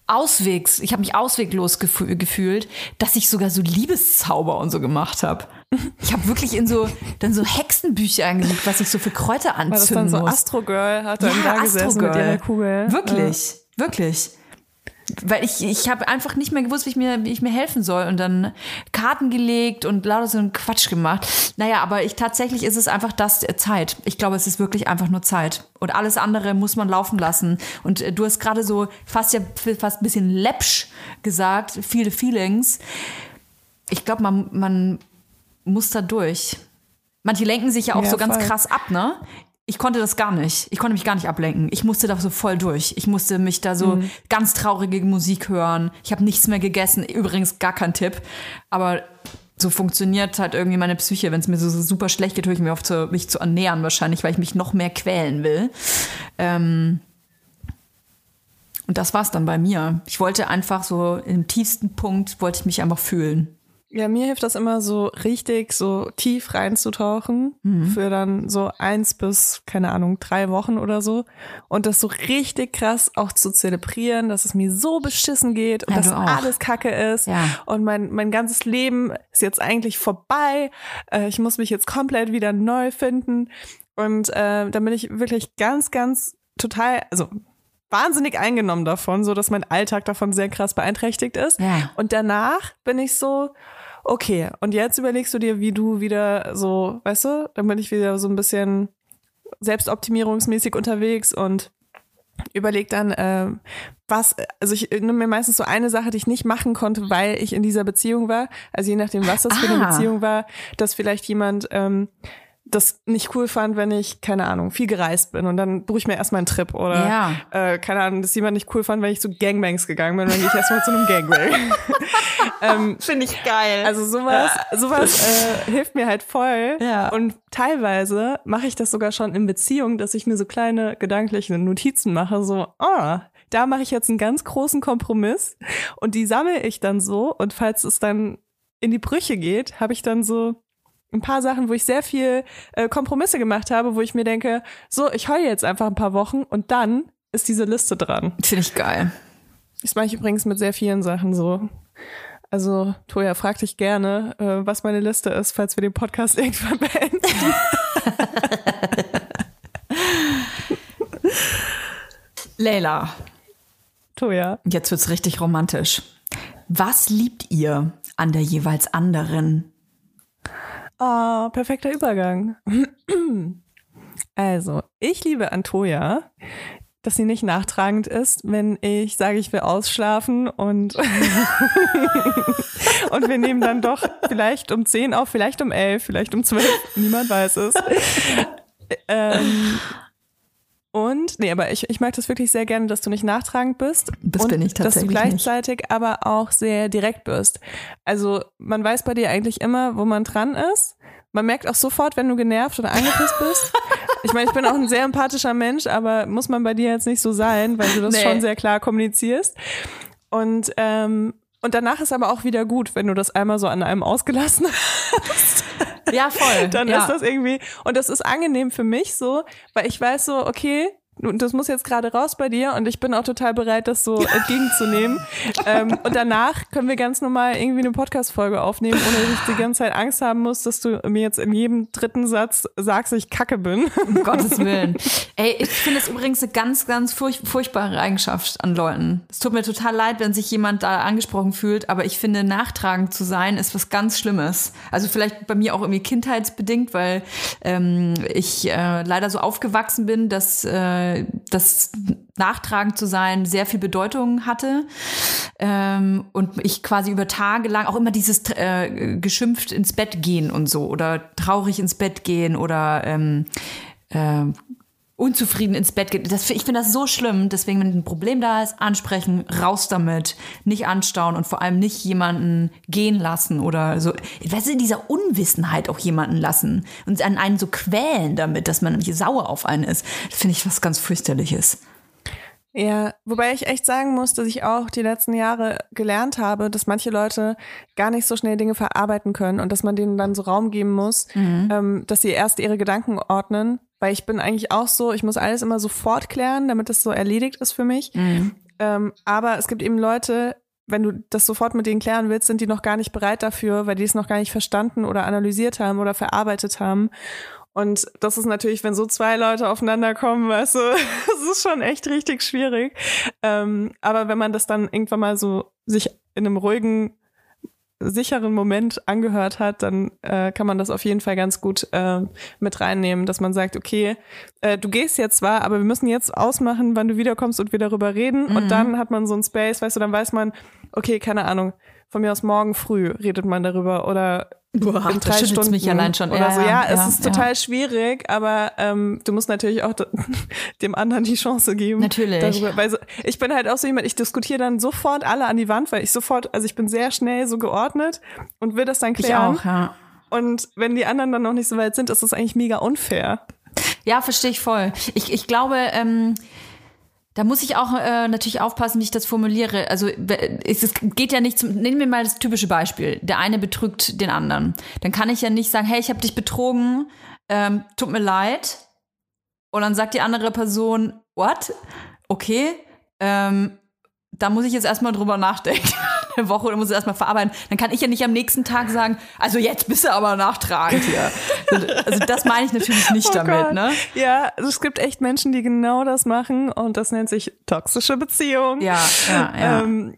auswegs, ich habe mich ausweglos gefü- gefühlt, dass ich sogar so Liebeszauber und so gemacht habe. [LAUGHS] Ich habe wirklich in so dann so Hexenbücher eingelegt, was ich so für Kräuter War das anzünden dann so muss. Astro Girl, hat dann Ja, da gesessen mit ihrer Kugel. Wirklich, wirklich. Weil ich, ich habe einfach nicht mehr gewusst, wie ich, mir, wie ich mir helfen soll. Und dann Karten gelegt und lauter so einen Quatsch gemacht. Naja, aber ich tatsächlich ist es einfach das äh, Zeit. Ich glaube, es ist wirklich einfach nur Zeit. Und alles andere muss man laufen lassen. Und äh, du hast gerade so fast ja fast ein bisschen läppsch gesagt, viele Feelings. Ich glaube, man, man muss da durch. Manche lenken sich ja auch Ja, so ganz voll. krass ab, ne? Ich konnte das gar nicht. Ich konnte mich gar nicht ablenken. Ich musste da so voll durch. Ich musste mich da so Mhm. ganz traurige Musik hören. Ich habe nichts mehr gegessen. Übrigens gar kein Tipp. Aber so funktioniert halt irgendwie meine Psyche. Wenn es mir so, so super schlecht geht, höre ich mir auf, zu, mich zu ernähren wahrscheinlich, weil ich mich noch mehr quälen will. Ähm und das war's dann bei mir. Ich wollte einfach so im tiefsten Punkt, wollte ich mich einfach fühlen. Ja, mir hilft das immer so richtig so tief reinzutauchen Mhm. für dann so eins bis, keine Ahnung, drei Wochen oder so. Und das so richtig krass auch zu zelebrieren, dass es mir so beschissen geht und Ja, dass auch. alles kacke ist. Ja. Und mein, mein ganzes Leben ist jetzt eigentlich vorbei. Äh, ich muss mich jetzt komplett wieder neu finden. Und äh, dann bin ich wirklich ganz, ganz total, also wahnsinnig eingenommen davon, so dass mein Alltag davon sehr krass beeinträchtigt ist. Ja. Und danach bin ich so, okay, und jetzt überlegst du dir, wie du wieder so, weißt du, dann bin ich wieder so ein bisschen selbstoptimierungsmäßig unterwegs und überleg dann, äh, was, also ich nehme mir meistens so eine Sache, die ich nicht machen konnte, weil ich in dieser Beziehung war. Also je nachdem, was das für eine Ah. Beziehung war, dass vielleicht jemand ähm, das nicht cool fand, wenn ich, keine Ahnung, viel gereist bin und dann buche ich mir erstmal einen Trip oder Ja. äh, keine Ahnung, dass jemand nicht cool fand, wenn ich zu Gangbangs gegangen bin, dann gehe ich erstmal zu einem Gangbang. [LAUGHS] ähm, Finde ich geil. also sowas, sowas [LAUGHS] äh, hilft mir halt voll. Ja. Und teilweise mache ich das sogar schon in Beziehung, dass ich mir so kleine gedankliche Notizen mache, so, ah, da mache ich jetzt einen ganz großen Kompromiss und die sammle ich dann so und falls es dann in die Brüche geht, habe ich dann so ein paar Sachen, wo ich sehr viel äh, Kompromisse gemacht habe, wo ich mir denke, so, ich heule jetzt einfach ein paar Wochen und dann ist diese Liste dran. Finde ich geil. Das mache ich übrigens mit sehr vielen Sachen so. Also, Toja, frag dich gerne, äh, was meine Liste ist, falls wir den Podcast [LAUGHS] irgendwann beenden. [LAUGHS] Leila, Toja. jetzt wird's richtig romantisch. Was liebt ihr an der jeweils anderen? Oh, perfekter Übergang. Also, ich liebe an Toja, dass sie nicht nachtragend ist, wenn ich sage, ich will ausschlafen und, [LAUGHS] und wir nehmen dann doch vielleicht um 10 auf, vielleicht um 11, vielleicht um 12, niemand weiß es. ähm, und, nee, aber ich, ich mag das wirklich sehr gerne, dass du nicht nachtragend bist. Das und bin ich tatsächlich Dass du gleichzeitig aber auch sehr direkt bist. Also, man weiß bei dir eigentlich immer, wo man dran ist. Man merkt auch sofort, wenn du genervt oder angepisst [LAUGHS] bist. Ich meine, ich bin auch ein sehr empathischer Mensch, aber muss man bei dir jetzt nicht so sein, weil du das Nee. schon sehr klar kommunizierst. Und, ähm, und danach ist aber auch wieder gut, wenn du das einmal so an einem ausgelassen [LAUGHS] hast Ja, voll. [LAUGHS] dann ja. ist das irgendwie, und das ist angenehm für mich so, weil ich weiß so, okay, und das muss jetzt gerade raus bei dir und ich bin auch total bereit, das so entgegenzunehmen. [LAUGHS] ähm, und danach können wir ganz normal irgendwie eine Podcast-Folge aufnehmen, ohne dass ich die ganze Zeit Angst haben muss, dass du mir jetzt in jedem dritten Satz sagst, ich kacke bin. Um [LAUGHS] Gottes Willen. Ey, ich finde es übrigens eine ganz, ganz furch furchtbare Eigenschaft an Leuten. Es tut mir total leid, wenn sich jemand da angesprochen fühlt, aber ich finde, nachtragend zu sein ist was ganz Schlimmes. Also vielleicht bei mir auch irgendwie kindheitsbedingt, weil ähm, ich äh, leider so aufgewachsen bin, dass, äh, dass nachtragend zu sein sehr viel Bedeutung hatte. Ähm, und ich quasi über Tage lang auch immer dieses äh, geschimpft ins Bett gehen und so oder traurig ins Bett gehen oder ähm, äh, unzufrieden ins Bett geht. Das, ich finde das so schlimm. Deswegen, wenn ein Problem da ist, ansprechen, raus damit, nicht anstauen und vor allem nicht jemanden gehen lassen oder so. Weißt du, in dieser Unwissenheit auch jemanden lassen und an einen so quälen damit, dass man irgendwie sauer auf einen ist. Finde ich was ganz fürchterliches. Ja, wobei ich echt sagen muss, dass ich auch die letzten Jahre gelernt habe, dass manche Leute gar nicht so schnell Dinge verarbeiten können und dass man denen dann so Raum geben muss, ähm, dass sie erst ihre Gedanken ordnen. Weil ich bin eigentlich auch so, ich muss alles immer sofort klären, damit es so erledigt ist für mich. Ähm, aber es gibt eben Leute, wenn du das sofort mit denen klären willst, sind die noch gar nicht bereit dafür, weil die es noch gar nicht verstanden oder analysiert haben oder verarbeitet haben. Und das ist natürlich, wenn so zwei Leute aufeinander kommen, weißt du, [LAUGHS] das ist schon echt richtig schwierig. Ähm, aber wenn man das dann irgendwann mal so sich in einem ruhigen, sicheren Moment angehört hat, dann äh, kann man das auf jeden Fall ganz gut äh, mit reinnehmen, dass man sagt, okay, äh, du gehst jetzt zwar, aber wir müssen jetzt ausmachen, wann du wiederkommst und wir darüber reden. Und dann hat man so einen Space, weißt du, dann weiß man, okay, keine Ahnung, von mir aus morgen früh redet man darüber oder Boah, in drei Stunden mich allein schon. oder Ja, so. ja, Ja, es ja, ist total schwierig, aber ähm, du musst natürlich auch de- [LAUGHS] dem anderen die Chance geben. Natürlich. Darüber, weil so, ich bin halt auch so jemand, ich diskutiere dann sofort alle an die Wand, weil ich sofort, also ich bin sehr schnell so geordnet und will das dann Ich klären. auch, ja. Und wenn die anderen dann noch nicht so weit sind, ist das eigentlich mega unfair. Ja, verstehe ich voll. Ich, ich glaube, ähm, da muss ich auch äh, natürlich aufpassen, wie ich das formuliere. Also es, es geht ja nicht zum. Nehmen wir mal das typische Beispiel. Der eine betrügt den anderen. Dann kann ich ja nicht sagen, hey, ich habe dich betrogen, ähm, tut mir leid. Und dann sagt die andere Person, what? Okay. Ähm, da muss ich jetzt erstmal drüber nachdenken. [LAUGHS] Eine Woche oder muss es erstmal verarbeiten. Dann kann ich ja nicht am nächsten Tag sagen, also jetzt bist du aber nachtragend hier. Also das meine ich natürlich nicht Oh damit, Gott. ne? Ja, also es gibt echt Menschen, die genau das machen und das nennt sich toxische Beziehung. Ja, ja, ja. Ähm,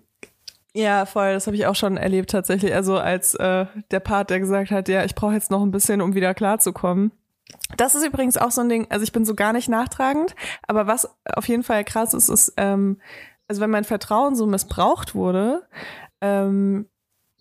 ja, voll, das habe ich auch schon erlebt tatsächlich. Also als äh, der Part, der gesagt hat, ja, ich brauche jetzt noch ein bisschen, um wieder klarzukommen. Das ist übrigens auch so ein Ding, also ich bin so gar nicht nachtragend, aber was auf jeden Fall krass ist, ist, ähm, also wenn mein Vertrauen so missbraucht wurde, ähm,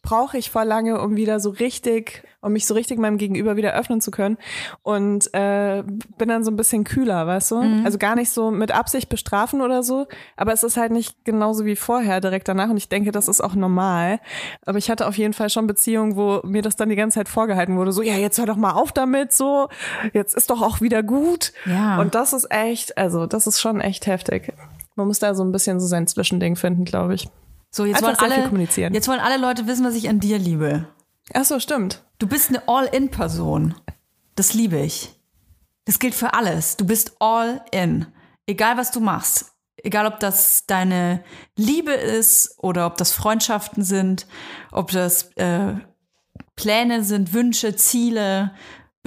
brauche ich voll lange, um wieder so richtig, um mich so richtig meinem Gegenüber wieder öffnen zu können. Und äh, bin dann so ein bisschen kühler, weißt du? Also gar nicht so mit Absicht bestrafen oder so, aber es ist halt nicht genauso wie vorher direkt danach. Und ich denke, das ist auch normal. Aber ich hatte auf jeden Fall schon Beziehungen, wo mir das dann die ganze Zeit vorgehalten wurde. So, ja, jetzt hör doch mal auf damit, so, jetzt ist doch auch wieder gut. Ja. Und das ist echt, also das ist schon echt heftig. Man muss da so ein bisschen so sein Zwischending finden, glaube ich. So, jetzt Einfach wollen, alle, kommunizieren. jetzt wollen alle Leute wissen, was ich an dir liebe. Ach so, stimmt. Du bist eine All-In-Person. Das liebe ich. Das gilt für alles. Du bist All-In. Egal, was du machst. Egal, ob das deine Liebe ist oder ob das Freundschaften sind, ob das äh, Pläne sind, Wünsche, Ziele,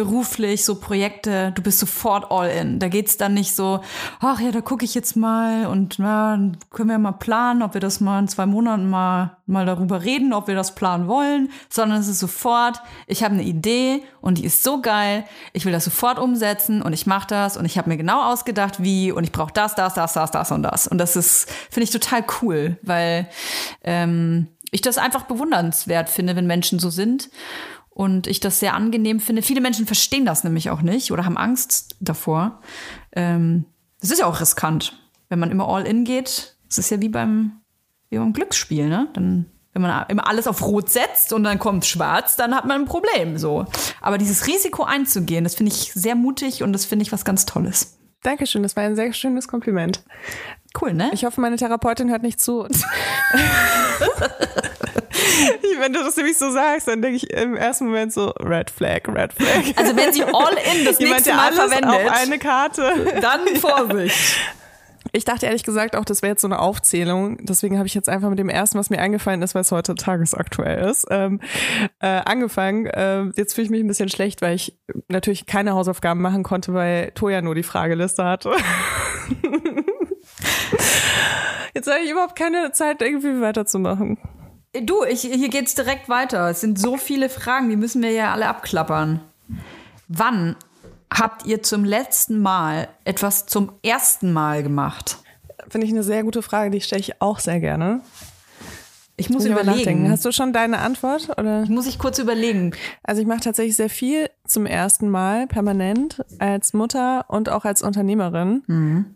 beruflich, so Projekte, du bist sofort all in. Da geht's dann nicht so, ach ja, da gucke ich jetzt mal und na, können wir mal planen, ob wir das mal in zwei Monaten mal, mal darüber reden, ob wir das planen wollen, sondern es ist sofort, ich habe eine Idee und die ist so geil, ich will das sofort umsetzen und ich mache das und ich habe mir genau ausgedacht, wie und ich brauche das, das, das, das, das und das. Und das ist, finde ich total cool, weil ähm, ich das einfach bewundernswert finde, wenn Menschen so sind und ich das sehr angenehm finde. Viele Menschen verstehen das nämlich auch nicht oder haben Angst davor. Ähm, das ist ja auch riskant, wenn man immer all in geht. Das ist ja wie beim, wie beim Glücksspiel, ne? Dann, wenn man immer alles auf Rot setzt und dann kommt Schwarz, dann hat man ein Problem. So. Aber dieses Risiko einzugehen, das finde ich sehr mutig und das finde ich was ganz Tolles. Dankeschön, das war ein sehr schönes Kompliment. Cool, ne? Ich hoffe, meine Therapeutin hört nicht zu. [LAUGHS] [LAUGHS] Wenn du das nämlich so sagst, dann denke ich im ersten Moment so, Red Flag, Red Flag. Also wenn sie all in das Jemand, nächste Mal verwendet, auf eine Karte. dann [LAUGHS] Vorsicht. Ich dachte ehrlich gesagt auch, das wäre jetzt so eine Aufzählung. Deswegen habe ich jetzt einfach mit dem ersten, was mir eingefallen ist, weil es heute tagesaktuell ist, ähm, äh, angefangen. Äh, jetzt fühle ich mich ein bisschen schlecht, weil ich natürlich keine Hausaufgaben machen konnte, weil Toja nur die Frageliste hatte. [LAUGHS] jetzt habe ich überhaupt keine Zeit, irgendwie weiterzumachen. Du, ich, hier geht's direkt weiter. Es sind so viele Fragen, die müssen wir ja alle abklappern. Wann habt ihr zum letzten Mal etwas zum ersten Mal gemacht? Finde ich eine sehr gute Frage, die stelle ich auch sehr gerne. Ich muss ich überlegen. nachdenken. Hast du schon deine Antwort? Oder? Muss ich kurz überlegen. Also ich mache tatsächlich sehr viel zum ersten Mal permanent als Mutter und auch als Unternehmerin. Mhm.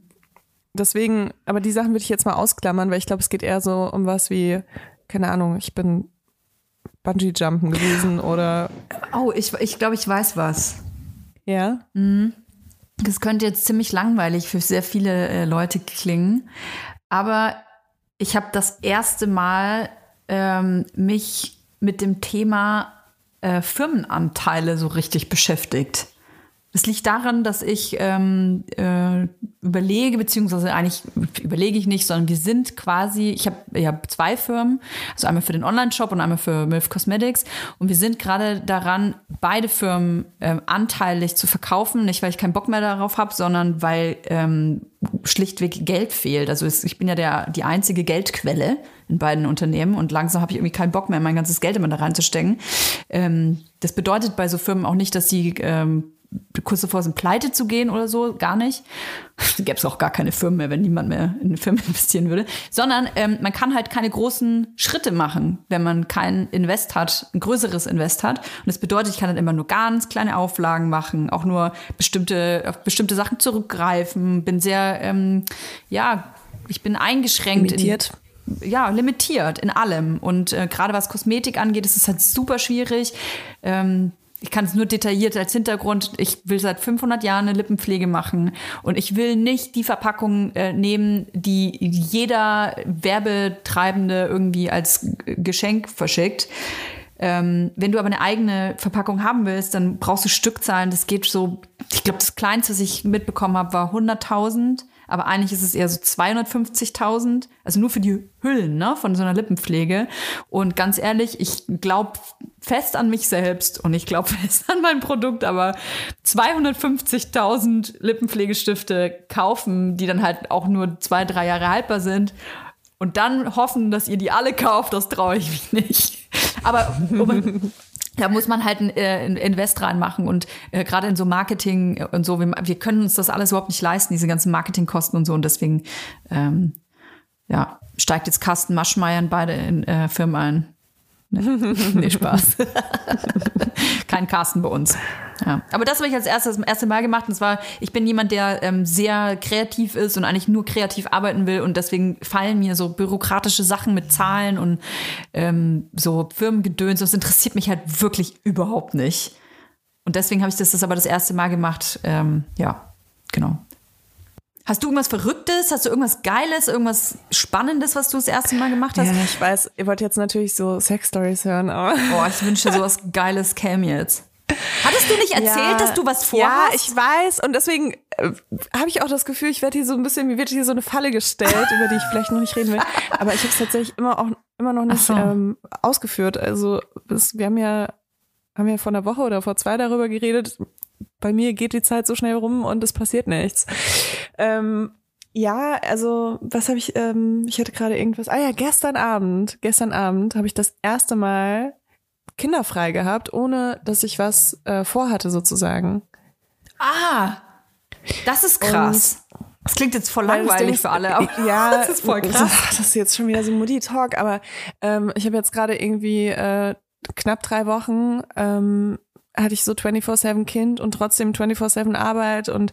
Deswegen, aber die Sachen würde ich jetzt mal ausklammern, weil ich glaube, es geht eher so um was wie, keine Ahnung, ich bin Bungee-Jumpen gewesen oder Oh, ich, ich glaube, ich weiß was. ja. Das könnte jetzt ziemlich langweilig für sehr viele äh, Leute klingen. Aber ich habe das erste Mal ähm, mich mit dem Thema äh, Firmenanteile so richtig beschäftigt. Das liegt daran, dass ich ähm, äh, überlege, beziehungsweise eigentlich überlege ich nicht, sondern wir sind quasi, ich habe ich hab zwei Firmen, also einmal für den Online-Shop und einmal für MILF Cosmetics und wir sind gerade daran, beide Firmen ähm, anteilig zu verkaufen, nicht weil ich keinen Bock mehr darauf habe, sondern weil ähm, schlichtweg Geld fehlt. Also es, ich bin ja der, die einzige Geldquelle in beiden Unternehmen und langsam habe ich irgendwie keinen Bock mehr, mein ganzes Geld immer da reinzustecken. Ähm, das bedeutet bei so Firmen auch nicht, dass sie ähm, kurz davor sind, pleite zu gehen oder so, gar nicht. [LAUGHS] Gäbe es auch gar keine Firmen mehr, wenn niemand mehr in eine Firma [LAUGHS] investieren würde. Sondern ähm, man kann halt keine großen Schritte machen, wenn man kein Invest hat, ein größeres Invest hat. Und das bedeutet, ich kann dann immer nur ganz kleine Auflagen machen, auch nur bestimmte, auf bestimmte Sachen zurückgreifen, bin sehr, ähm, ja, ich bin eingeschränkt. Limitiert. In, ja, limitiert in allem. Und äh, gerade was Kosmetik angeht, ist es halt super schwierig. Ähm, ich kann es nur detailliert als Hintergrund. Ich will seit 500 Jahren eine Lippenpflege machen und ich will nicht die Verpackung äh, nehmen, die jeder Werbetreibende irgendwie als Geschenk verschickt. Ähm, wenn du aber eine eigene Verpackung haben willst, dann brauchst du Stückzahlen. Das geht so, ich glaube, das Kleinste, was ich mitbekommen habe, war 100.000. Aber eigentlich ist es eher so 250.000, also nur für die Hüllen ne, von so einer Lippenpflege. Und ganz ehrlich, ich glaube fest an mich selbst und ich glaube [LAUGHS] fest an mein Produkt, aber 250.000 Lippenpflegestifte kaufen, die dann halt auch nur zwei, drei Jahre haltbar sind und dann hoffen, dass ihr die alle kauft, das traue ich mich nicht. [LAUGHS] Aber um, da muss man halt ein äh, Invest reinmachen und äh, gerade in so Marketing und so, wir, wir können uns das alles überhaupt nicht leisten, diese ganzen Marketingkosten und so und deswegen ähm, ja, steigt jetzt Carsten Maschmeyer in beide in, äh, Firmen ein. Nee, [LAUGHS] nee Spaß. [LAUGHS] Kein Carsten bei uns. Ja. Aber das habe ich als erstes das erste Mal gemacht. Und zwar, ich bin jemand, der ähm, sehr kreativ ist und eigentlich nur kreativ arbeiten will. Und deswegen fallen mir so bürokratische Sachen mit Zahlen und ähm, so Firmengedöns. Das interessiert mich halt wirklich überhaupt nicht. Und deswegen habe ich das, das aber das erste Mal gemacht. Ähm, ja, genau. Hast du irgendwas Verrücktes? Hast du irgendwas Geiles, irgendwas Spannendes, was du das erste Mal gemacht hast? Ja, ich weiß, ihr wollt jetzt natürlich so Sex-Stories hören, aber. [LAUGHS] Boah, ich wünsche sowas Geiles käme jetzt. Hattest du nicht erzählt, Ja, dass du was vorhast? Ja, ich weiß. Und deswegen äh, habe ich auch das Gefühl, ich werde hier so ein bisschen, mir wird hier so eine Falle gestellt, über die ich vielleicht noch nicht reden will. [LAUGHS] Aber ich habe es tatsächlich immer auch immer noch nicht so. ähm, ausgeführt. Also das, wir haben ja, haben ja vor einer Woche oder vor zwei darüber geredet. Bei mir geht die Zeit so schnell rum und es passiert nichts. Ähm, ja, also was habe ich, ähm, ich hatte gerade irgendwas, ah ja, gestern Abend, gestern Abend habe ich das erste Mal kinderfrei gehabt, ohne dass ich was äh, vorhatte sozusagen. Ah, das ist krass. das klingt jetzt voll langweilig für alle, [LAUGHS] aber ja, [LAUGHS] das ist voll krass. [LAUGHS] Das ist jetzt schon wieder so Mutti-Talk, aber ähm, ich habe jetzt gerade irgendwie äh, knapp drei Wochen ähm, hatte ich so 24-7 Kind und trotzdem 24-7 Arbeit und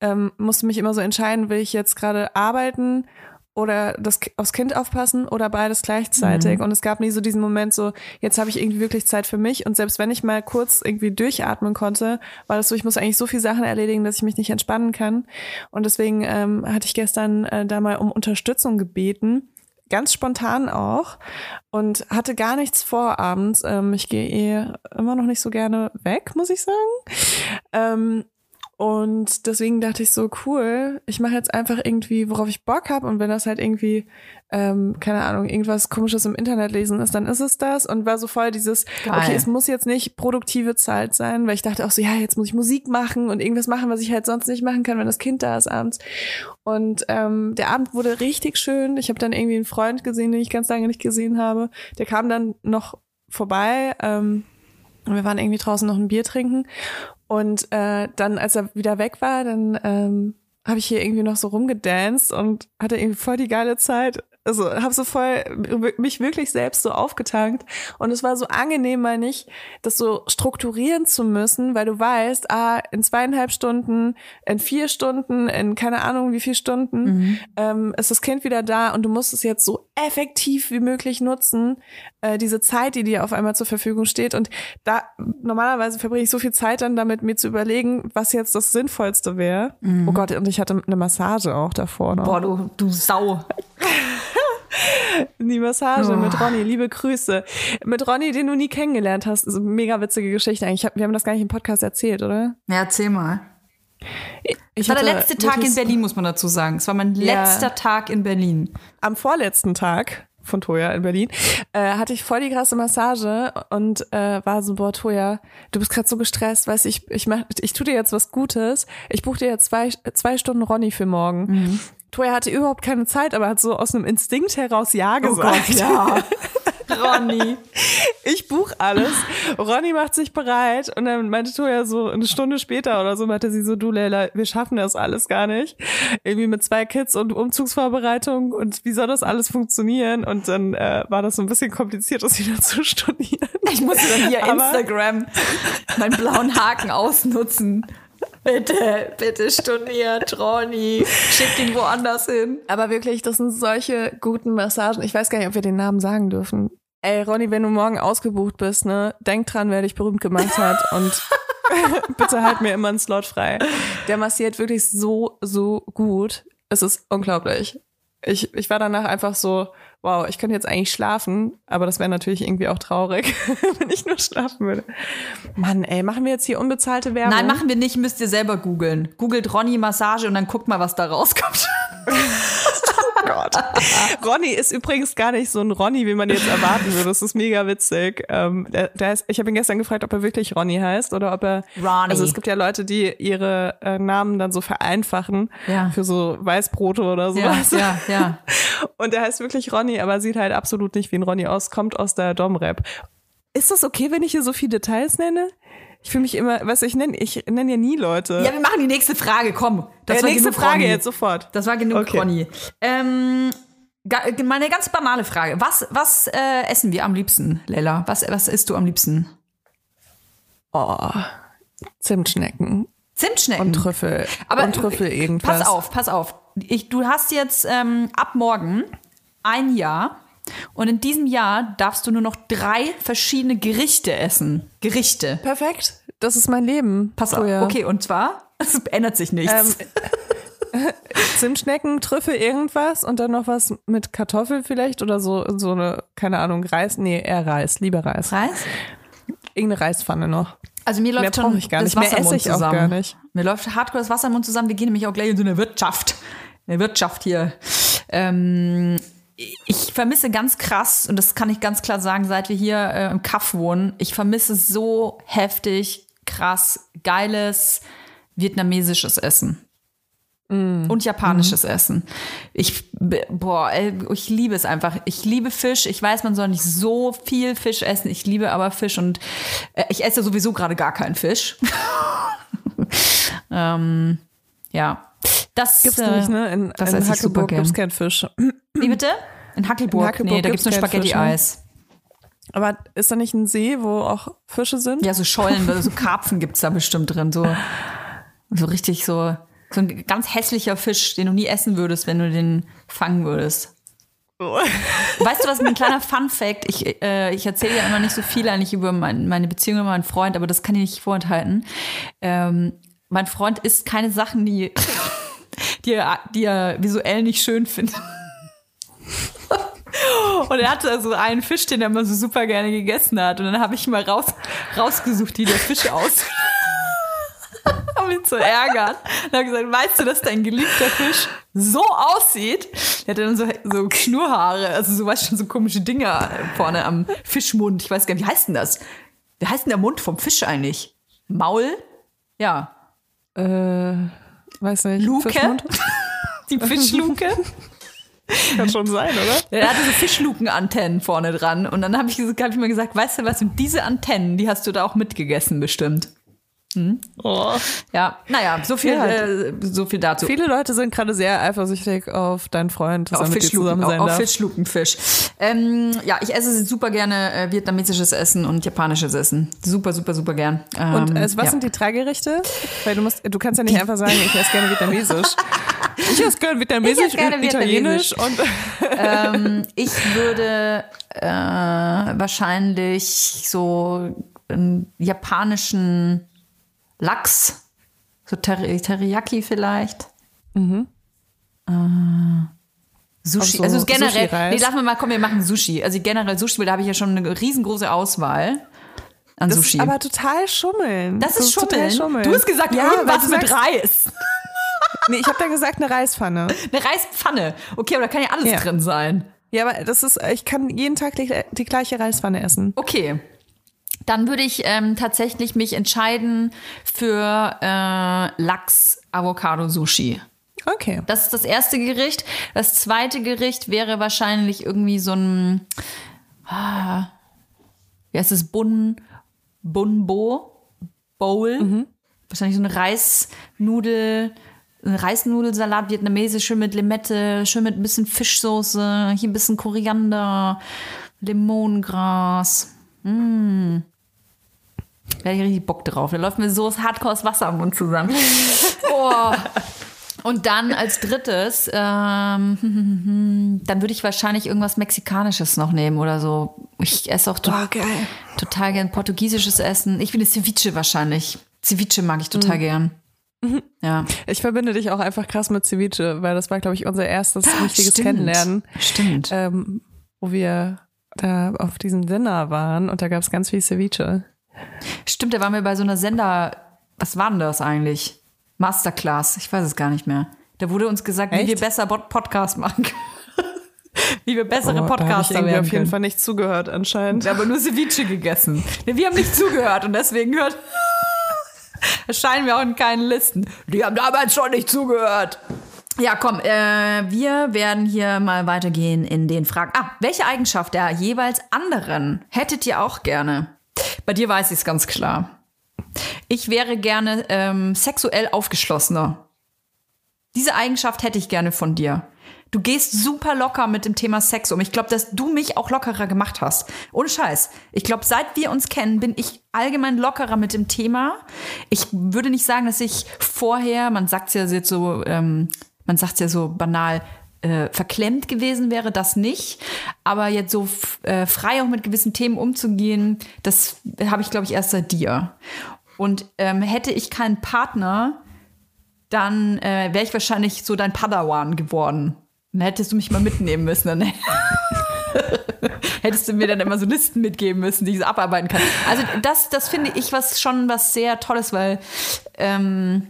ähm, musste mich immer so entscheiden, will ich jetzt gerade arbeiten oder das aufs Kind aufpassen oder beides gleichzeitig. Und es gab nie so diesen Moment so, jetzt habe ich irgendwie wirklich Zeit für mich. Und selbst wenn ich mal kurz irgendwie durchatmen konnte, war das so, ich muss eigentlich so viele Sachen erledigen, dass ich mich nicht entspannen kann. Und deswegen ähm, hatte ich gestern äh, da mal um Unterstützung gebeten. Ganz spontan auch und hatte gar nichts vor abends. Ähm, ich gehe eh immer noch nicht so gerne weg, muss ich sagen. Ähm, und deswegen dachte ich so, cool, ich mache jetzt einfach irgendwie, worauf ich Bock habe. Und wenn das halt irgendwie, ähm, keine Ahnung, irgendwas komisches im Internet lesen ist, dann ist es das. Und war so voll dieses, Geil. okay, es muss jetzt nicht produktive Zeit sein, weil ich dachte auch so, ja, jetzt muss ich Musik machen und irgendwas machen, was ich halt sonst nicht machen kann, wenn das Kind da ist abends. Und ähm, der Abend wurde richtig schön. Ich habe dann irgendwie einen Freund gesehen, den ich ganz lange nicht gesehen habe. Der kam dann noch vorbei. Ähm, und wir waren irgendwie draußen noch ein Bier trinken. Und äh, dann, als er wieder weg war, dann ähm, habe ich hier irgendwie noch so rumgedanced und hatte irgendwie voll die geile Zeit. Also habe so voll mich wirklich selbst so aufgetankt. Und es war so angenehm, mal nicht das so strukturieren zu müssen, weil du weißt, ah, in zweieinhalb Stunden, in vier Stunden, in keine Ahnung wie viel Stunden ähm, ist das Kind wieder da und du musst es jetzt so effektiv wie möglich nutzen, äh, diese Zeit, die dir auf einmal zur Verfügung steht. Und da normalerweise verbringe ich so viel Zeit dann damit, mir zu überlegen, was jetzt das Sinnvollste wäre. Oh Gott, und ich hatte eine Massage auch davor noch. Boah, du, du Sau. [LAUGHS] Die Massage Oh. mit Ronny, liebe Grüße. Mit Ronny, den du nie kennengelernt hast. So mega witzige Geschichte eigentlich. Ich hab- Wir haben das gar nicht im Podcast erzählt, oder? Ja, erzähl mal. Ich Es war der letzte Tag in Berlin, muss man dazu sagen. Es war mein Ja. letzter Tag in Berlin. Am vorletzten Tag von Toja in Berlin äh, hatte ich voll die krasse Massage und äh, war so, boah, Toja, du bist gerade so gestresst, weißt du, ich, ich, mach, ich tu dir jetzt was Gutes. Ich buche dir jetzt zwei, zwei Stunden Ronny für morgen. Mhm. Toja hatte überhaupt keine Zeit, aber hat so aus einem Instinkt heraus Ja gesagt. Oh ja. [LAUGHS] Ronny. ich buch alles. Ronny macht sich bereit und dann meinte Toja so eine Stunde später oder so meinte sie so, du Leila, wir schaffen das alles gar nicht. Irgendwie mit zwei Kids und Umzugsvorbereitung und wie soll das alles funktionieren? Und dann äh, war das so ein bisschen kompliziert, das wieder zu studieren. Ich musste dann hier [LAUGHS] Aber- Instagram meinen blauen Haken ausnutzen. Bitte, bitte storniert, Ronny. Schickt ihn woanders hin. Aber wirklich, das sind solche guten Massagen. Ich weiß gar nicht, ob wir den Namen sagen dürfen. Ey, Ronny, wenn du morgen ausgebucht bist, ne, denk dran, wer dich berühmt gemacht hat und [LAUGHS] [LAUGHS] bitte halt mir immer einen Slot frei. Der massiert wirklich so, so gut. Es ist unglaublich. Ich, ich war danach einfach so, wow, ich könnte jetzt eigentlich schlafen, aber das wäre natürlich irgendwie auch traurig, [LAUGHS] wenn ich nur schlafen würde. Mann, ey, machen wir jetzt hier unbezahlte Werbung? Nein, machen wir nicht, müsst ihr selber googeln. Googelt Ronny Massage und dann guckt mal, was da rauskommt. Gott. [LAUGHS] Ronny ist übrigens gar nicht so ein Ronny, wie man jetzt erwarten würde. Das ist mega witzig. Ähm, der, der ist, ich habe ihn gestern gefragt, ob er wirklich Ronny heißt oder ob er. Ronny. Also es gibt ja Leute, die ihre äh, Namen dann so vereinfachen Ja. für so Weißbrote oder Ja, sowas. ja, ja. [LAUGHS] Und der heißt wirklich Ronny, aber sieht halt absolut nicht wie ein Ronny aus, kommt aus der Dom-Rap. Ist das okay, wenn ich hier so viele Details nenne? Ich fühle mich immer, du, ich nenne ich nenne ja nie Leute. Ja, wir machen die nächste Frage, komm. Das Äh, war nächste Frage Ronny. jetzt sofort. Das war genug, Okay. Ronny. Ähm, meine ganz banale Frage. Was, was äh, essen wir am liebsten, Leila? Was, was isst du am liebsten? Oh, Zimtschnecken Zimtschnecken. und Trüffel. Aber und Trüffel irgendwas. Pass auf, pass auf. Ich, du hast jetzt ähm, ab morgen ein Jahr und in diesem Jahr darfst du nur noch drei verschiedene Gerichte essen. Gerichte. Perfekt. Das ist mein Leben. Pass auf. Toja. Okay, und zwar, [LAUGHS] es ändert sich nichts. Ähm, [LAUGHS] Zimtschnecken, Trüffel, irgendwas und dann noch was mit Kartoffel vielleicht oder so, so eine, keine Ahnung, Reis. Nee, eher Reis, lieber Reis. Reis? Irgendeine Reispfanne noch. Also mir läuft Mehr schon ich gar das nicht. Mehr Wasser im Mund zusammen. Mir läuft hardcore das Wasser im Mund zusammen. Wir gehen nämlich auch gleich in so eine Wirtschaft. Eine Wirtschaft hier. Ähm, ich vermisse ganz krass, und das kann ich ganz klar sagen, seit wir hier äh, im Kaff wohnen, ich vermisse so heftig, krass, geiles vietnamesisches Essen. Und japanisches Essen. Ich, boah, ich liebe es einfach. Ich liebe Fisch. Ich weiß, man soll nicht so viel Fisch essen. Ich liebe aber Fisch und äh, ich esse sowieso gerade gar keinen Fisch. [LAUGHS] ähm, ja. Das Gibt's äh, nämlich, ne? In, das in gern. gibt's keinen Fisch. Wie bitte? In Hackelburg? In Hackelburg nee, da gibt's nur ne? Spaghetti-Eis. Aber ist da nicht ein See, wo auch Fische sind? Ja, so Schollen, so [LAUGHS] Karpfen gibt's da bestimmt drin. So, so richtig so, so ein ganz hässlicher Fisch, den du nie essen würdest, wenn du den fangen würdest. [LAUGHS] Weißt du was, ein kleiner Fun-Fact, ich, äh, ich erzähle ja immer nicht so viel eigentlich über mein, meine Beziehung mit meinem Freund, aber das kann ich nicht vorenthalten. Ähm, mein Freund isst keine Sachen, die, die, er, die er visuell nicht schön findet. Und er hatte so einen Fisch, den er immer so super gerne gegessen hat. Und dann habe ich mal raus, rausgesucht, wie der Fisch aussieht. [LAUGHS] um ihn zu ärgern. Und habe gesagt, weißt du, dass dein geliebter Fisch so aussieht? Der hatte dann so, so Schnurrhaare, also so, weißt schon so komische Dinger vorne am Fischmund. Ich weiß gar nicht, wie heißt denn das? Wie heißt denn der Mund vom Fisch eigentlich? Maul? Ja. Äh, weiß nicht. Luke? [LAUGHS] Die Fischluke? [LAUGHS] Kann schon sein, oder? Der hatte so Fischlukenantennen vorne dran. Und dann habe ich, hab ich mir gesagt, weißt du was, und diese Antennen, die hast du da auch mitgegessen bestimmt. Oh. Ja, naja, so viel, Ja. äh, so viel dazu. Viele Leute sind gerade sehr eifersüchtig auf deinen Freund, dass er auf mit dir Fischluken, zusammen sein auf darf. Fischlukenfisch. Ähm, ja, ich esse super gerne äh, vietnamesisches Essen und japanisches Essen. Super, super, super gern. Ähm, Und äh, was ja. sind die drei Gerichte? Weil du musst, du kannst ja nicht einfach sagen, [LAUGHS] ich esse gerne vietnamesisch. Ich esse gerne vietnamesisch, Ich esse gerne italienisch und ähm, [LAUGHS] ich würde äh, wahrscheinlich so einen japanischen Lachs, so Ter Teriyaki vielleicht. Äh, Sushi, so also generell, Sushi-Reis? nee, lass mal mal, komm, wir machen Sushi. Also generell Sushi, weil da habe ich ja schon eine riesengroße Auswahl an das Sushi. ist aber total schummeln. das ist total Schummeln. Du hast gesagt, ja, irgendwas mit Reis. [LAUGHS] Nee, ich habe dann gesagt eine Reispfanne. Eine Reispfanne. Okay, aber da kann ja alles Ja. drin sein. Ja, aber das ist, ich kann jeden Tag die, die gleiche Reispfanne essen. Okay. Dann würde ich ähm, tatsächlich mich entscheiden für äh, Lachs-Avocado-Sushi. Okay. Das ist das erste Gericht. Das zweite Gericht wäre wahrscheinlich irgendwie so ein, ah, wie heißt es, Bun, Bunbo Bowl. Wahrscheinlich so eine Reisnudel, ein Reisnudelsalat, vietnamesisch, schön mit Limette, schön mit ein bisschen Fischsoße, hier ein bisschen Koriander, Limonengras. Mm. Da hätte ich richtig Bock drauf. Da läuft mir so das Hardcore das Wasser am Mund zusammen. [LAUGHS] Oh. Und dann als drittes, ähm, [LAUGHS] dann würde ich wahrscheinlich irgendwas Mexikanisches noch nehmen oder so. Ich esse auch to geil. total gern portugiesisches Essen. Ich bin Ceviche wahrscheinlich. Ceviche mag ich total gern. Ja. Ich verbinde dich auch einfach krass mit Ceviche, weil das war, glaube ich, unser erstes richtiges Stimmt. Kennenlernen, Stimmt. ähm, wo wir da auf diesem Dinner waren und da gab es ganz viel Ceviche. Stimmt, da waren wir bei so einer Sender. Was war denn das eigentlich? Masterclass. Ich weiß es gar nicht mehr. Da wurde uns gesagt, wie Echt? wir besser Pod- Podcast machen können. [LAUGHS] wie wir bessere Oh, ich Podcaster irgendwie werden auf jeden können. Fall nicht zugehört anscheinend. Wir haben nur Ceviche gegessen. Wir haben nicht zugehört und deswegen hört. [LAUGHS] erscheinen wir auch in keinen Listen. Die haben damals schon nicht zugehört. Ja, komm, äh, wir werden hier mal weitergehen in den Fragen. Ah, welche Eigenschaft der jeweils anderen hättet ihr auch gerne? Bei dir weiß ich es ganz klar. Ich wäre gerne ähm, sexuell aufgeschlossener. Diese Eigenschaft hätte ich gerne von dir. Du gehst super locker mit dem Thema Sex um. Ich glaube, dass du mich auch lockerer gemacht hast. Ohne Scheiß. Ich glaube, seit wir uns kennen, bin ich allgemein lockerer mit dem Thema. Ich würde nicht sagen, dass ich vorher, man sagt ja jetzt so, ähm, man sagt ja so banal, äh, verklemmt gewesen wäre, das nicht. Aber jetzt so äh, frei auch mit gewissen Themen umzugehen, das habe ich, glaube ich, erst seit dir. Und ähm, hätte ich keinen Partner, dann äh, wäre ich wahrscheinlich so dein Padawan geworden. Dann hättest du mich mal mitnehmen müssen. Dann [LAUGHS] hättest du mir dann immer so Listen mitgeben müssen, die ich so abarbeiten kann. Also das, das finde ich was schon was sehr Tolles, weil ähm,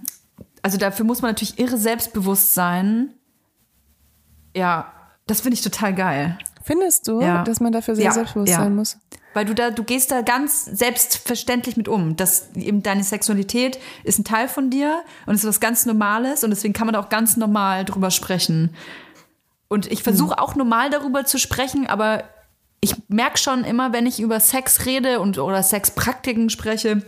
also dafür muss man natürlich irre selbstbewusst sein. Ja, das finde ich total geil. Findest du, Ja. dass man dafür sehr Ja, selbstbewusst ja. sein muss? Weil du da, du gehst da ganz selbstverständlich mit um. dass eben deine Sexualität ist ein Teil von dir und es ist was ganz Normales und deswegen kann man da auch ganz normal drüber sprechen. Und ich versuche auch normal darüber zu sprechen, aber ich merke schon immer, wenn ich über Sex rede und oder Sexpraktiken spreche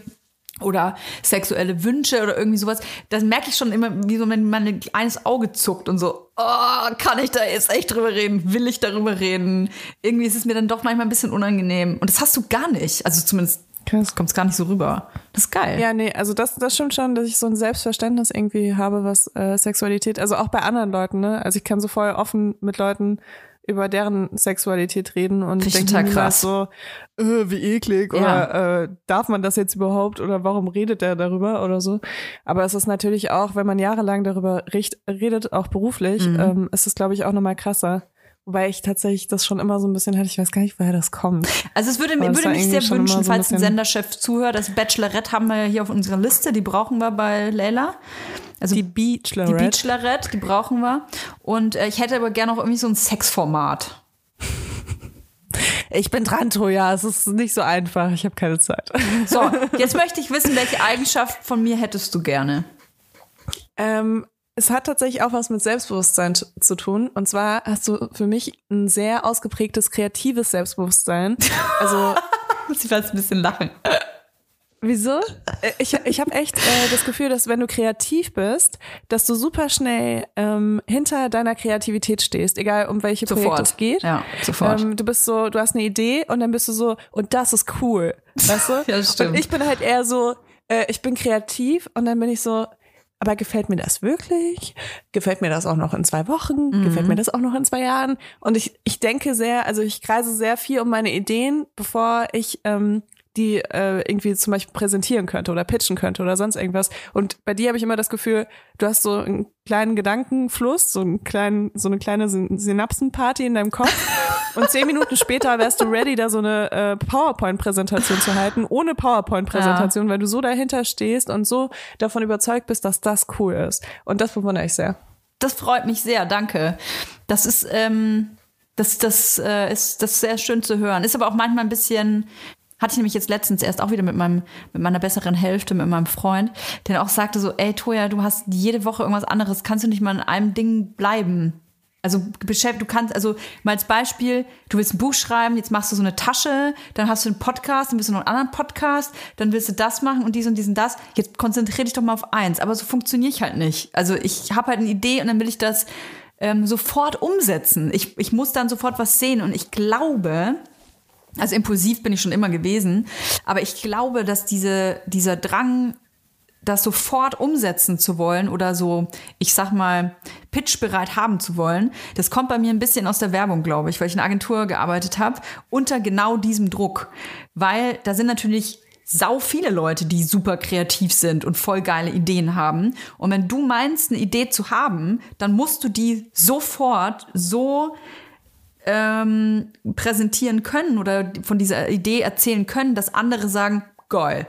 oder sexuelle Wünsche oder irgendwie sowas, dann merke ich schon immer, wie so mein, mein eines Auge zuckt und so, oh, kann ich da jetzt echt drüber reden? Will ich darüber reden? Irgendwie ist es mir dann doch manchmal ein bisschen unangenehm. Und das hast du gar nicht. Also zumindest kommt es gar nicht so rüber. Das ist geil. Ja, nee, also das, das stimmt schon, dass ich so ein Selbstverständnis irgendwie habe, was äh, Sexualität, also auch bei anderen Leuten, ne? Also ich kann so voll offen mit Leuten über deren Sexualität reden und Finde ich denke total niemals krass. so, äh, wie eklig oder äh, darf man das jetzt überhaupt oder warum redet der darüber oder so. Aber es ist natürlich auch, wenn man jahrelang darüber redet, auch beruflich, Mhm. ähm, ist es, glaube ich, auch nochmal krasser. Wobei ich tatsächlich das schon immer so ein bisschen hatte, ich weiß gar nicht, woher das kommt. Also es würde, würde mich sehr wünschen, so falls ein Senderchef zuhört. Das Bachelorette haben wir hier auf unserer Liste, die brauchen wir bei Leila. Also Die die Bachelorette. Bachelorette, die brauchen wir. Und äh, ich hätte aber gerne auch irgendwie so ein Sexformat. [LAUGHS] Ich bin dran, Troja. Es ist nicht so einfach. Ich habe keine Zeit. So, [LAUGHS] jetzt möchte ich wissen, welche Eigenschaft von mir hättest du gerne? Ähm, es hat tatsächlich auch was mit Selbstbewusstsein zu tun. Und zwar hast du für mich ein sehr ausgeprägtes kreatives Selbstbewusstsein. [LAUGHS] Also Muss ich fast ein bisschen lachen. Wieso? Äh, Ich, ich habe echt äh, das Gefühl, dass wenn du kreativ bist, dass du super schnell ähm, hinter deiner Kreativität stehst, egal um welche Projekte Sofort. es geht. Ja, sofort. Ähm, du bist so, du hast eine Idee und dann bist du so, und das ist cool. Weißt du? [LAUGHS] Ja, das stimmt. Und ich bin halt eher so, äh, ich bin kreativ und dann bin ich so, aber gefällt mir das wirklich? Gefällt mir das auch noch in zwei Wochen? Mhm. Gefällt mir das auch noch in zwei Jahren? Und ich, ich denke sehr, also ich kreise sehr viel um meine Ideen, bevor ich ähm, die äh, irgendwie zum Beispiel präsentieren könnte oder pitchen könnte oder sonst irgendwas. Und bei dir habe ich immer das Gefühl, du hast so einen kleinen Gedankenfluss, so einen kleinen, so eine kleine Syn Synapsenparty in deinem Kopf. [LAUGHS] Und zehn Minuten später wärst du ready, da so eine äh, PowerPoint-Präsentation zu halten, ohne PowerPoint-Präsentation, weil du so dahinter stehst und so davon überzeugt bist, dass das cool ist. Und das bewundere ich sehr. Das freut mich sehr, danke. Das ist, ähm, das, das, äh, ist, das ist sehr schön zu hören. Ist aber auch manchmal ein bisschen, hatte ich nämlich jetzt letztens erst auch wieder mit meinem, mit meiner besseren Hälfte, mit meinem Freund, der auch sagte so, ey Toja, du hast jede Woche irgendwas anderes, kannst du nicht mal in einem Ding bleiben? Also du kannst, also mal als Beispiel, du willst ein Buch schreiben, jetzt machst du so eine Tasche, dann hast du einen Podcast, dann willst du noch einen anderen Podcast, dann willst du das machen und dies und dies und das. Jetzt konzentrier dich doch mal auf eins. Aber so funktioniere ich halt nicht. Also ich habe halt eine Idee und dann will ich das ähm, sofort umsetzen. Ich, ich muss dann sofort was sehen und ich glaube, also impulsiv bin ich schon immer gewesen, aber ich glaube, dass diese, dieser Drang, das sofort umsetzen zu wollen oder so, ich sag mal, pitchbereit haben zu wollen, das kommt bei mir ein bisschen aus der Werbung, glaube ich, weil ich in Agentur gearbeitet habe, unter genau diesem Druck. Weil da sind natürlich sau viele Leute, die super kreativ sind und voll geile Ideen haben. Und wenn du meinst, eine Idee zu haben, dann musst du die sofort so ähm, präsentieren können oder von dieser Idee erzählen können, dass andere sagen, geil.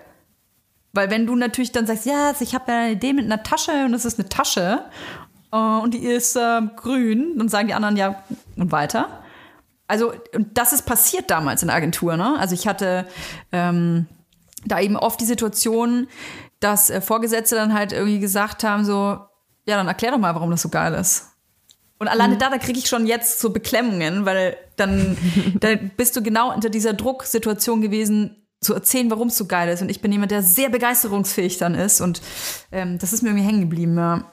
Weil wenn du natürlich dann sagst, ja, ich habe eine Idee mit einer Tasche und es ist eine Tasche äh, und die ist äh, grün, dann sagen die anderen ja und weiter. Also und das ist passiert damals in der Agentur. Ne? Also ich hatte ähm, da eben oft die Situation, dass äh, Vorgesetzte dann halt irgendwie gesagt haben so, ja, dann erklär doch mal, warum das so geil ist. Und alleine da, da kriege ich schon jetzt so Beklemmungen, weil dann, [LAUGHS] dann bist du genau unter dieser Drucksituation gewesen, zu erzählen, warum es so geil ist. Und ich bin jemand, der sehr begeisterungsfähig dann ist. Und ähm, das ist mir irgendwie hängen geblieben. Ja.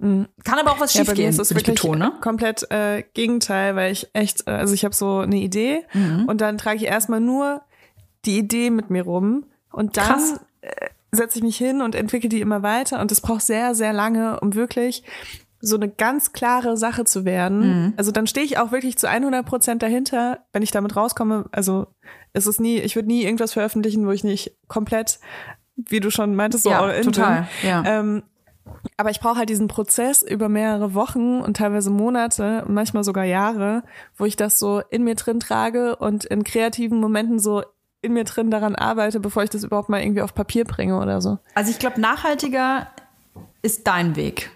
Kann aber auch was Ja, schiefgehen, ist es will ich wirklich betonen. Ne? komplett äh, Gegenteil, weil ich echt, äh, also ich habe so eine Idee Mhm. und dann trage ich erstmal nur die Idee mit mir rum und dann Krass. äh, setze ich mich hin und entwickle die immer weiter und es braucht sehr, sehr lange, um wirklich so eine ganz klare Sache zu werden. Mhm. Also dann stehe ich auch wirklich zu 100 Prozent dahinter, wenn ich damit rauskomme. Also es ist nie, ich würde nie irgendwas veröffentlichen, wo ich nicht komplett, wie du schon meintest, so Ja, total, bin. ja. Ähm, aber ich brauche halt diesen Prozess über mehrere Wochen und teilweise Monate und manchmal sogar Jahre, wo ich das so in mir drin trage und in kreativen Momenten so in mir drin daran arbeite, bevor ich das überhaupt mal irgendwie auf Papier bringe oder so. Also ich glaube, nachhaltiger ist dein Weg.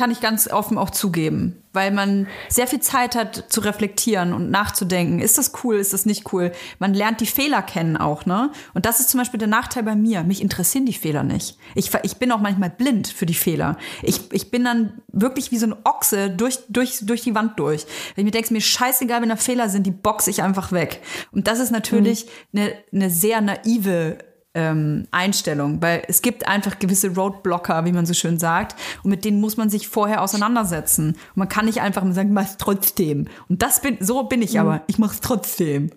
Kann ich ganz offen auch zugeben, weil man sehr viel Zeit hat zu reflektieren und nachzudenken. Ist das cool, ist das nicht cool? Man lernt die Fehler kennen auch, ne? Und das ist zum Beispiel der Nachteil bei mir. Mich interessieren die Fehler nicht. Ich, ich bin auch manchmal blind für die Fehler. Ich, ich bin dann wirklich wie so ein Ochse durch, durch, durch die Wand durch. Wenn ich mir denke, mir scheißegal, wenn da Fehler sind, die boxe ich einfach weg. Und das ist natürlich eine, eine sehr naive ähm, Einstellung, weil es gibt einfach gewisse Roadblocker, wie man so schön sagt, und mit denen muss man sich vorher auseinandersetzen. Und man kann nicht einfach sagen, mach's trotzdem. Und das bin, so bin ich aber. Ich mach's trotzdem.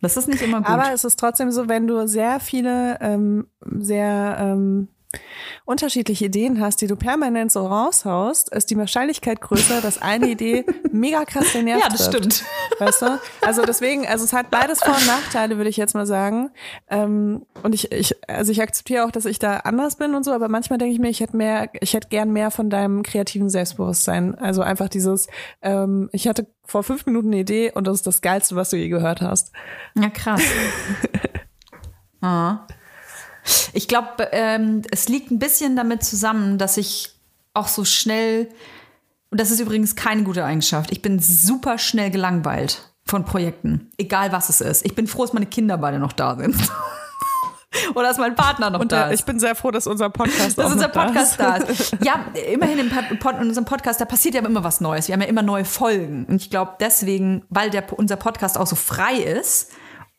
Das ist nicht immer gut. Aber es ist trotzdem so, wenn du sehr viele, ähm, sehr ähm, unterschiedliche Ideen hast, die du permanent so raushaust, ist die Wahrscheinlichkeit größer, dass eine Idee mega krass den Nerv ja, das trifft. stimmt. Weißt du? Also deswegen, also es hat beides Vor- und Nachteile, würde ich jetzt mal sagen. Ähm, und ich, ich, also ich akzeptiere auch, dass ich da anders bin und so, aber manchmal denke ich mir, ich hätte mehr, ich hätte gern mehr von deinem kreativen Selbstbewusstsein. Also einfach dieses, ähm, ich hatte vor fünf Minuten eine Idee und das ist das Geilste, was du je gehört hast. Ja, krass. [LAUGHS] ah. Ich glaube, ähm, es liegt ein bisschen damit zusammen, dass ich auch so schnell, und das ist übrigens keine gute Eigenschaft, ich bin super schnell gelangweilt von Projekten, egal was es ist. Ich bin froh, dass meine Kinder beide noch da sind. [LAUGHS] Oder dass mein Partner noch Und da ist. ich bin sehr froh, dass unser Podcast [LAUGHS] dass auch unser noch da Podcast ist. da ist. [LAUGHS] Ja, immerhin im Pod in unserem Podcast, da passiert ja immer was Neues. Wir haben ja immer neue Folgen. Und ich glaube deswegen, weil der, unser Podcast auch so frei ist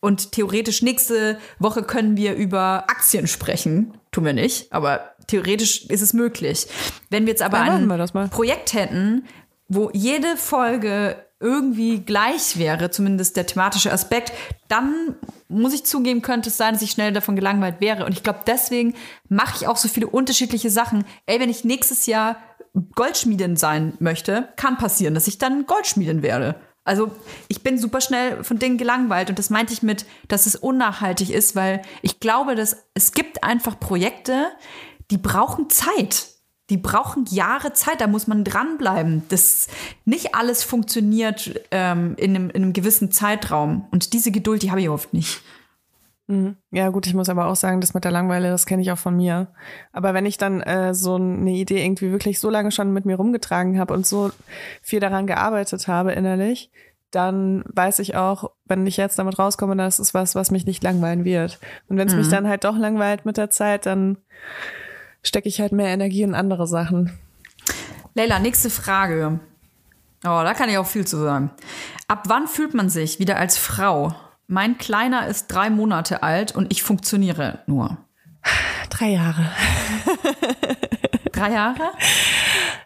Und theoretisch nächste Woche können wir über Aktien sprechen. Tun wir nicht, aber theoretisch ist es möglich. Wenn wir jetzt aber Dann ein. Projekt hätten, wo jede Folge irgendwie gleich wäre, zumindest der thematische Aspekt, dann muss ich zugeben, könnte es sein, dass ich schnell davon gelangweilt wäre. Und ich glaube, deswegen mache ich auch so viele unterschiedliche Sachen. Ey, wenn ich nächstes Jahr Goldschmiedin sein möchte, kann passieren, dass ich dann Goldschmiedin werde. Also ich bin super schnell von Dingen gelangweilt und das meinte ich mit, dass es unnachhaltig ist, weil ich glaube, dass es gibt einfach Projekte, die brauchen Zeit. Die brauchen Jahre Zeit, da muss man dranbleiben. Das nicht alles funktioniert ähm, in, einem, in einem gewissen Zeitraum. Und diese Geduld, die habe ich oft nicht. Ja, gut, ich muss aber auch sagen, das mit der Langeweile, das kenne ich auch von mir. Aber wenn ich dann äh, so eine Idee irgendwie wirklich so lange schon mit mir rumgetragen habe und so viel daran gearbeitet habe innerlich, dann weiß ich auch, wenn ich jetzt damit rauskomme, das ist was, was mich nicht langweilen wird. Und wenn es mich dann halt doch langweilt mit der Zeit, dann stecke ich halt mehr Energie in andere Sachen. Leila, nächste Frage. Oh, da kann ich auch viel zu sagen. Ab wann fühlt man sich wieder als Frau? Mein Kleiner ist drei Monate alt und ich funktioniere nur. Drei Jahre. Drei Jahre?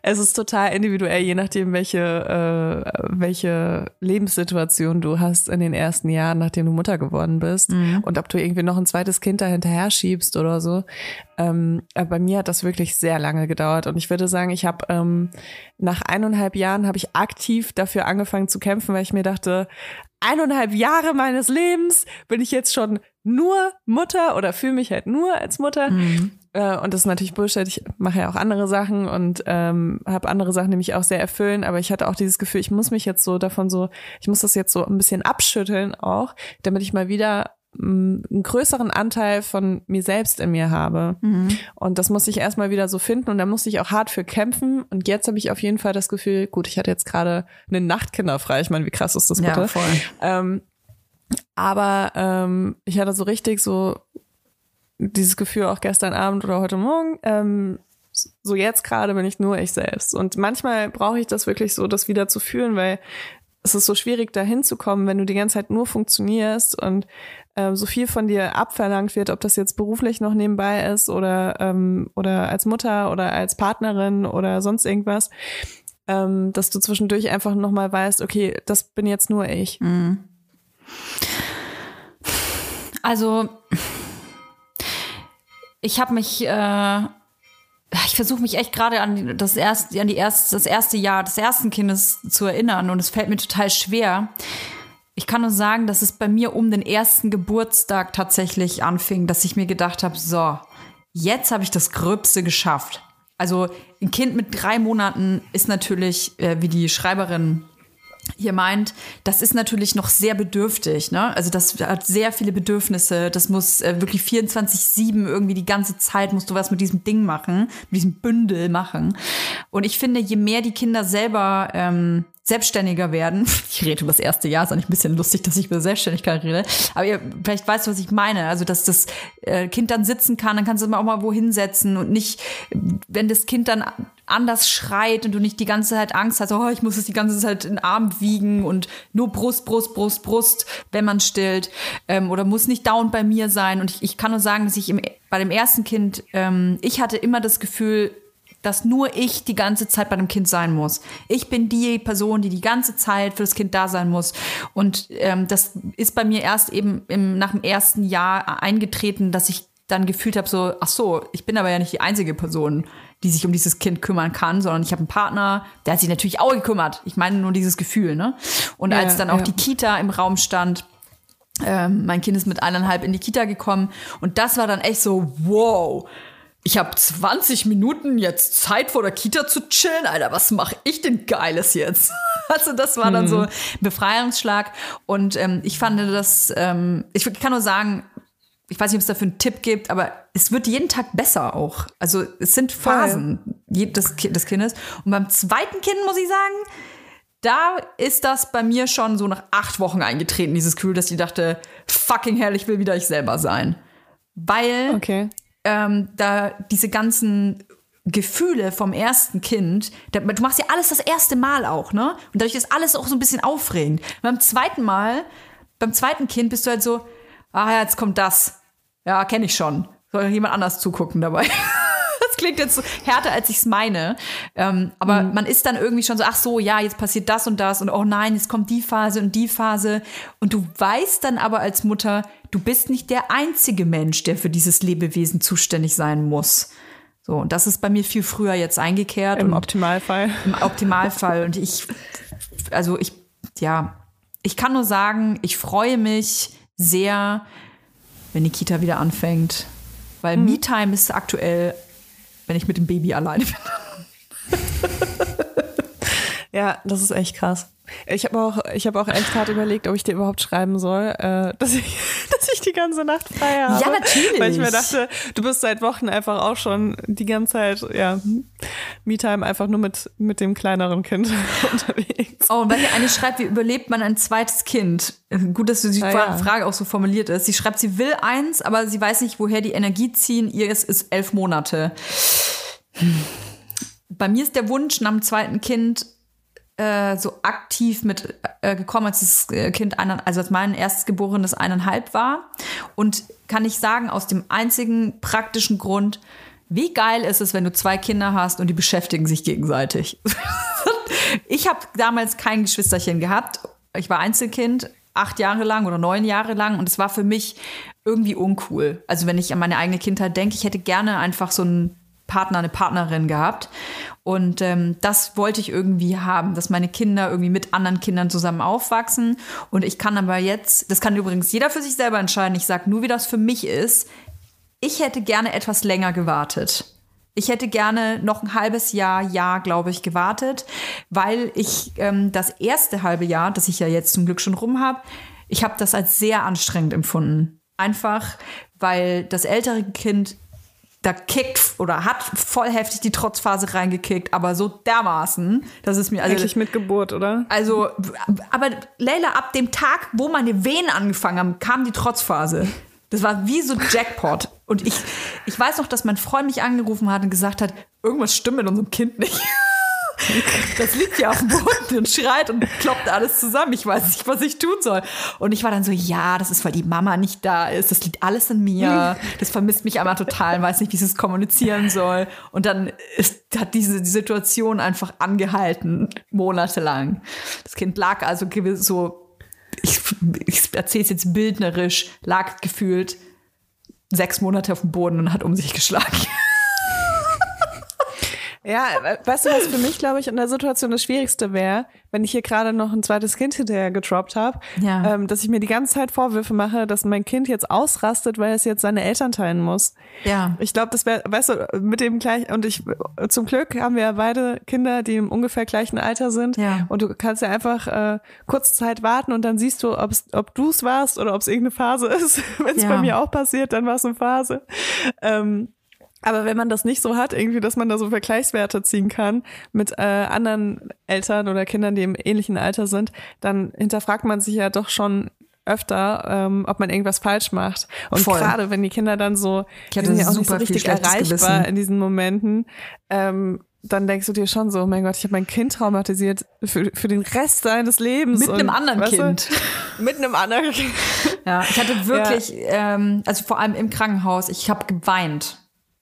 Es ist total individuell, je nachdem, welche, äh, welche Lebenssituation du hast in den ersten Jahren, nachdem du Mutter geworden bist. Und ob du irgendwie noch ein zweites Kind dahinterher schiebst oder so. Ähm, aber bei mir hat das wirklich sehr lange gedauert. Und ich würde sagen, ich habe ähm, nach eineinhalb Jahren habe ich aktiv dafür angefangen zu kämpfen, weil ich mir dachte, eineinhalb Jahre meines Lebens bin ich jetzt schon nur Mutter oder fühle mich halt nur als Mutter. Äh, und das ist natürlich Bullshit. Ich mache ja auch andere Sachen und ähm, habe andere Sachen, die mich auch sehr erfüllen. Aber ich hatte auch dieses Gefühl, ich muss mich jetzt so davon so, ich muss das jetzt so ein bisschen abschütteln auch, damit ich mal wieder einen größeren Anteil von mir selbst in mir habe. Und das muss ich erstmal wieder so finden und da musste ich auch hart für kämpfen. Und jetzt habe ich auf jeden Fall das Gefühl, gut, ich hatte jetzt gerade einen Nachtkinder frei. Ich meine, wie krass ist das bitte? Ja, voll. Ähm, aber ähm, ich hatte so richtig so dieses Gefühl auch gestern Abend oder heute Morgen. Ähm, so jetzt gerade bin ich nur ich selbst. Und manchmal brauche ich das wirklich so, das wieder zu fühlen, weil es ist so schwierig, da hinzukommen, wenn du die ganze Zeit nur funktionierst und ähm, so viel von dir abverlangt wird, ob das jetzt beruflich noch nebenbei ist oder, ähm, oder als Mutter oder als Partnerin oder sonst irgendwas, ähm, dass du zwischendurch einfach nochmal weißt, okay, das bin jetzt nur ich. Also, ich habe mich, äh, ich versuche mich echt gerade an das erste, an die erste, das erste Jahr des ersten Kindes zu erinnern und es fällt mir total schwer. Ich kann nur sagen, dass es bei mir um den ersten Geburtstag tatsächlich anfing, dass ich mir gedacht habe, so, jetzt habe ich das Gröbste geschafft. Also ein Kind mit drei Monaten ist natürlich, äh, wie die Schreiberin hier meint, das ist natürlich noch sehr bedürftig. Ne? Also das hat sehr viele Bedürfnisse. Das muss äh, wirklich 24-7 irgendwie die ganze Zeit musst du was mit diesem Ding machen, mit diesem Bündel machen. Und ich finde, je mehr die Kinder selber ähm, selbstständiger werden, [LAUGHS] ich rede über das erste Jahr, ist eigentlich ein bisschen lustig, dass ich über Selbstständigkeit rede, aber ihr vielleicht weißt du, was ich meine. Also, dass das äh, Kind dann sitzen kann, dann kannst du es auch mal wohin setzen und nicht, wenn das Kind dann anders schreit und du nicht die ganze Zeit Angst hast, oh, ich muss es die ganze Zeit in den Arm wiegen und nur Brust, Brust, Brust, Brust, wenn man stillt. Ähm, oder muss nicht dauernd bei mir sein. Und ich, ich kann nur sagen, dass ich im, bei dem ersten Kind, ähm, ich hatte immer das Gefühl, dass nur ich die ganze Zeit bei dem Kind sein muss. Ich bin die Person, die die ganze Zeit für das Kind da sein muss. Und ähm, das ist bei mir erst eben im, nach dem ersten Jahr eingetreten, dass ich dann gefühlt habe, so, ach so, ich bin aber ja nicht die einzige Person, die sich um dieses Kind kümmern kann, sondern ich habe einen Partner, der hat sich natürlich auch gekümmert. Ich meine nur dieses Gefühl, ne? Und Ja, als dann auch ja. die Kita im Raum stand, ähm, mein Kind ist mit eineinhalb in die Kita gekommen und das war dann echt so, wow. Ich habe 20 Minuten jetzt Zeit vor der Kita zu chillen. Alter, was mache ich denn Geiles jetzt? [LAUGHS] Also das war dann so ein Befreiungsschlag. Und ähm, ich fand das, ähm, ich kann nur sagen, ich weiß nicht, ob es dafür einen Tipp gibt, aber es wird jeden Tag besser auch. Also es sind Phasen des, des Kindes. Und beim zweiten Kind muss ich sagen, da ist das bei mir schon so nach acht Wochen eingetreten, dieses Gefühl, dass ich dachte, fucking hell, ich will wieder ich selber sein. Weil Okay. Ähm, da diese ganzen Gefühle vom ersten Kind, da, du machst ja alles das erste Mal auch, ne? Und dadurch ist alles auch so ein bisschen aufregend. Beim zweiten Mal beim zweiten Kind bist du halt so, ah jetzt kommt das. Ja, kenne ich schon. Soll jemand anders zugucken dabei? [LAUGHS] klingt jetzt härter, als ich es meine. Ähm, aber man ist dann irgendwie schon so, ach so, ja, jetzt passiert das und das und oh nein, jetzt kommt die Phase und die Phase. Und du weißt dann aber als Mutter, du bist nicht der einzige Mensch, der für dieses Lebewesen zuständig sein muss. So, und das ist bei mir viel früher jetzt eingekehrt. Im Optimalfall. im Optimalfall. Und ich, also ich, ja, ich kann nur sagen, ich freue mich sehr, wenn die Kita wieder anfängt. Weil Me-Time ist aktuell, wenn ich mit dem Baby alleine bin. Ja, das ist echt krass. Ich habe auch, ich habe auch echt hart überlegt, ob ich dir überhaupt schreiben soll, äh, dass ich, [LAUGHS] dass ich die ganze Nacht frei habe. Ja, natürlich. Weil ich mir dachte, du bist seit Wochen einfach auch schon die ganze Zeit, ja, Me-Time einfach nur mit, mit dem kleineren Kind [LAUGHS] unterwegs. Oh, und weil hier eine schreibt, wie überlebt man ein zweites Kind? Gut, dass du die Ah, ja. Frage auch so formuliert ist. Sie schreibt, sie will eins, aber sie weiß nicht, woher die Energie ziehen. Ihr ist, ist elf Monate. Bei mir ist der Wunsch nach dem zweiten Kind äh, so aktiv mit äh, gekommen, als das äh, Kind, einer, also als mein erstgeborenes eineinhalb war. Und kann ich sagen, aus dem einzigen praktischen Grund, wie geil ist es, wenn du zwei Kinder hast und die beschäftigen sich gegenseitig. [LAUGHS] ich habe damals kein Geschwisterchen gehabt. Ich war Einzelkind, acht Jahre lang oder neun Jahre lang und es war für mich irgendwie uncool. Also wenn ich an meine eigene Kindheit denke, ich hätte gerne einfach so einen Partner, eine Partnerin gehabt. Und ähm, das wollte ich irgendwie haben, dass meine Kinder irgendwie mit anderen Kindern zusammen aufwachsen. Und ich kann aber jetzt, das kann übrigens jeder für sich selber entscheiden, ich sage nur, wie das für mich ist. Ich hätte gerne etwas länger gewartet. Ich hätte gerne noch ein halbes Jahr, Jahr, glaube ich, gewartet, weil ich ähm, das erste halbe Jahr, das ich ja jetzt zum Glück schon rum habe, ich habe das als sehr anstrengend empfunden. Einfach, weil das ältere Kind da kickt oder hat voll heftig die Trotzphase reingekickt, aber so dermaßen, dass es mir also Eigentlich mit Geburt, oder? also, aber Leila, ab dem Tag, wo meine Venen angefangen haben, kam die Trotzphase. Das war wie so Jackpot. Und ich, ich weiß noch, dass mein Freund mich angerufen hat und gesagt hat, irgendwas stimmt mit unserem Kind nicht. Das liegt ja auf dem Boden und schreit und kloppt alles zusammen. Ich weiß nicht, was ich tun soll. Und ich war dann so, ja, das ist, weil die Mama nicht da ist. Das liegt alles in mir. Das vermisst mich einmal total, weiß nicht, wie sie es kommunizieren soll. Und dann ist, hat diese Situation einfach angehalten, monatelang. Das Kind lag also so, ich, ich erzähle es jetzt bildnerisch, lag gefühlt sechs Monate auf dem Boden und hat um sich geschlagen. Ja, we- weißt du, was für mich, glaube ich, in der Situation das Schwierigste wäre, wenn ich hier gerade noch ein zweites Kind hinterher getroppt habe, Ja. ähm, dass ich mir die ganze Zeit Vorwürfe mache, dass mein Kind jetzt ausrastet, weil es jetzt seine Eltern teilen muss. Ja. Ich glaube, das wäre, weißt du, mit dem gleich, und ich, zum Glück haben wir ja beide Kinder, die im ungefähr gleichen Alter sind. Ja. Und du kannst ja einfach äh, kurze Zeit warten und dann siehst du, ob's, ob du es warst oder ob es irgendeine Phase ist. [LAUGHS] Wenn es Ja. bei mir auch passiert, dann war es eine Phase. Ähm, aber wenn man das nicht so hat, irgendwie, dass man da so Vergleichswerte ziehen kann mit äh, anderen Eltern oder Kindern, die im ähnlichen Alter sind, dann hinterfragt man sich ja doch schon öfter, ähm, ob man irgendwas falsch macht. Und Voll. gerade wenn die Kinder dann so, Ich hatte sind ja auch nicht so richtig erreichbar Gewissen. in diesen Momenten, ähm, dann denkst du dir schon so, oh mein Gott, ich habe mein Kind traumatisiert für, für den Rest seines Lebens. Mit einem Und, anderen weißt du, Kind. [LAUGHS] Mit einem anderen Kind. Ja, ich hatte wirklich, ähm, also vor allem im Krankenhaus, ich habe geweint.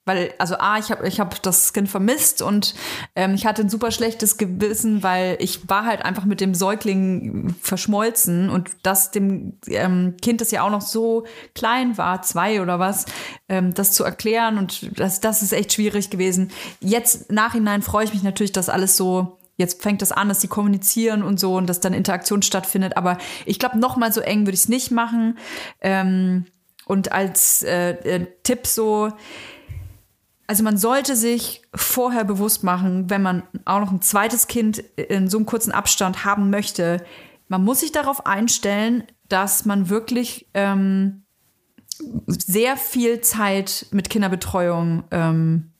Weil, also A, ich habe ich hab das Kind vermisst und ähm, ich hatte ein super schlechtes Gewissen, weil ich war halt einfach mit dem Säugling verschmolzen und das dem ähm, Kind, das ja auch noch so klein war, zwei oder was, ähm, das zu erklären und das, das ist echt schwierig gewesen. Jetzt nachhinein freue ich mich natürlich, dass alles so Jetzt fängt das an, dass die kommunizieren und so und dass dann Interaktion stattfindet. Aber ich glaube, noch mal so eng würde ich es nicht machen. Ähm, und als äh, äh, Tipp so, also man sollte sich vorher bewusst machen, wenn man auch noch ein zweites Kind in so einem kurzen Abstand haben möchte, man muss sich darauf einstellen, dass man wirklich ähm, sehr viel Zeit mit Kinderbetreuung ähm,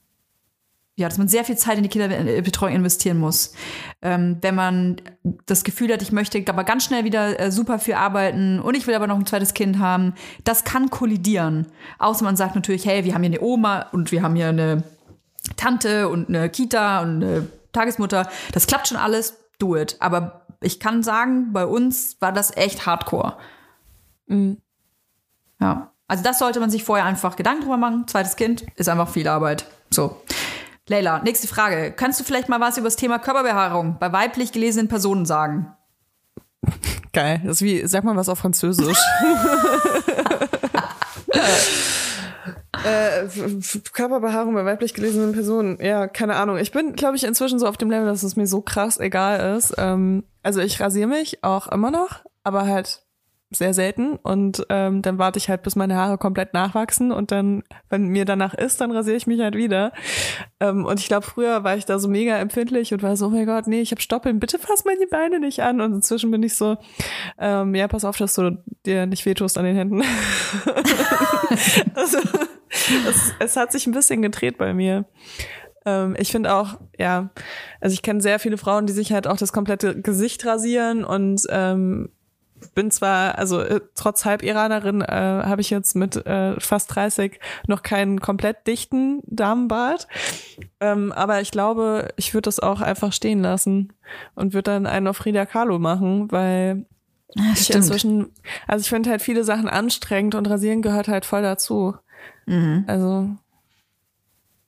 ja, dass man sehr viel Zeit in die Kinderbetreuung investieren muss. Ähm, wenn man das Gefühl hat, ich möchte aber ganz schnell wieder äh, super viel arbeiten und ich will aber noch ein zweites Kind haben, das kann kollidieren. Außer man sagt natürlich, hey, wir haben hier eine Oma und wir haben hier eine Tante und eine Kita und eine Tagesmutter. Das klappt schon alles, do it. Aber ich kann sagen, bei uns war das echt hardcore. Mhm. Ja. Also das sollte man sich vorher einfach Gedanken drüber machen. Zweites Kind ist einfach viel Arbeit. So. Leila, nächste Frage. Kannst du vielleicht mal was über das Thema Körperbehaarung bei weiblich gelesenen Personen sagen? Geil. Das ist wie, sag mal was auf Französisch. [LAUGHS] äh, Körperbehaarung bei weiblich gelesenen Personen. Ja, keine Ahnung. Ich bin, glaube ich, inzwischen so auf dem Level, dass es mir so krass egal ist. Ähm, also ich rasiere mich auch immer noch, aber halt sehr selten und ähm, dann warte ich halt, bis meine Haare komplett nachwachsen und dann, wenn mir danach ist, dann rasiere ich mich halt wieder. Ähm, und ich glaube, früher war ich da so mega empfindlich und war so, oh mein Gott, nee, ich habe Stoppeln, bitte fass meine Beine nicht an. Und inzwischen bin ich so, ähm, ja, pass auf, dass du dir nicht wehtust an den Händen. [LAUGHS] also, es, es hat sich ein bisschen gedreht bei mir. Ähm, ich finde auch, ja, also ich kenne sehr viele Frauen, die sich halt auch das komplette Gesicht rasieren und ähm, bin zwar, also äh, trotz Halb-Iranerin äh, habe ich jetzt mit äh, fast 30 noch keinen komplett dichten Damenbart. Ähm, aber ich glaube, ich würde das auch einfach stehen lassen und würde dann einen auf Frida Kahlo machen, weil Ja, ich inzwischen, also ich finde halt viele Sachen anstrengend und rasieren gehört halt voll dazu. Mhm. Also,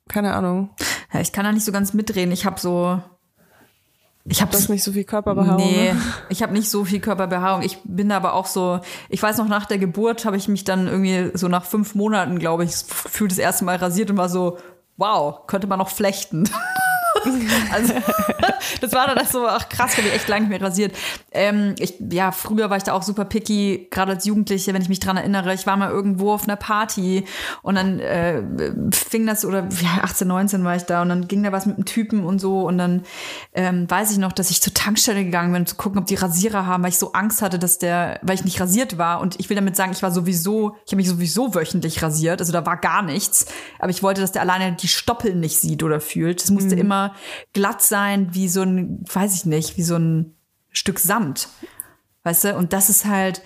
keine Ahnung. Ja, ich kann da nicht so ganz mitreden. Ich habe so. Ich habe nicht so viel Körperbehaarung. Nee, ne? [LAUGHS] ich habe nicht so viel Körperbehaarung. Ich bin aber auch so, ich weiß noch, nach der Geburt habe ich mich dann irgendwie so nach fünf Monaten, glaube ich, fühlt das erste Mal rasiert und war so, wow, könnte man noch flechten. [LAUGHS] [LAUGHS] also, [LAUGHS] das war dann so, ach krass, ich habe mich echt lange nicht mehr rasiert. Ähm, ich, ja, früher war ich da auch super picky, gerade als Jugendliche, wenn ich mich dran erinnere. Ich war mal irgendwo auf einer Party und dann äh, fing das, oder ja, 18, 19 war ich da und dann ging da was mit einem Typen und so und dann ähm, weiß ich noch, dass ich zur Tankstelle gegangen bin, um zu gucken, ob die Rasierer haben, weil ich so Angst hatte, dass der, weil ich nicht rasiert war und ich will damit sagen, ich war sowieso, ich habe mich sowieso wöchentlich rasiert, also da war gar nichts, aber ich wollte, dass der alleine die Stoppeln nicht sieht oder fühlt. Das musste immer glatt sein, wie so ein, weiß ich nicht, wie so ein Stück Samt. Weißt du? Und das ist halt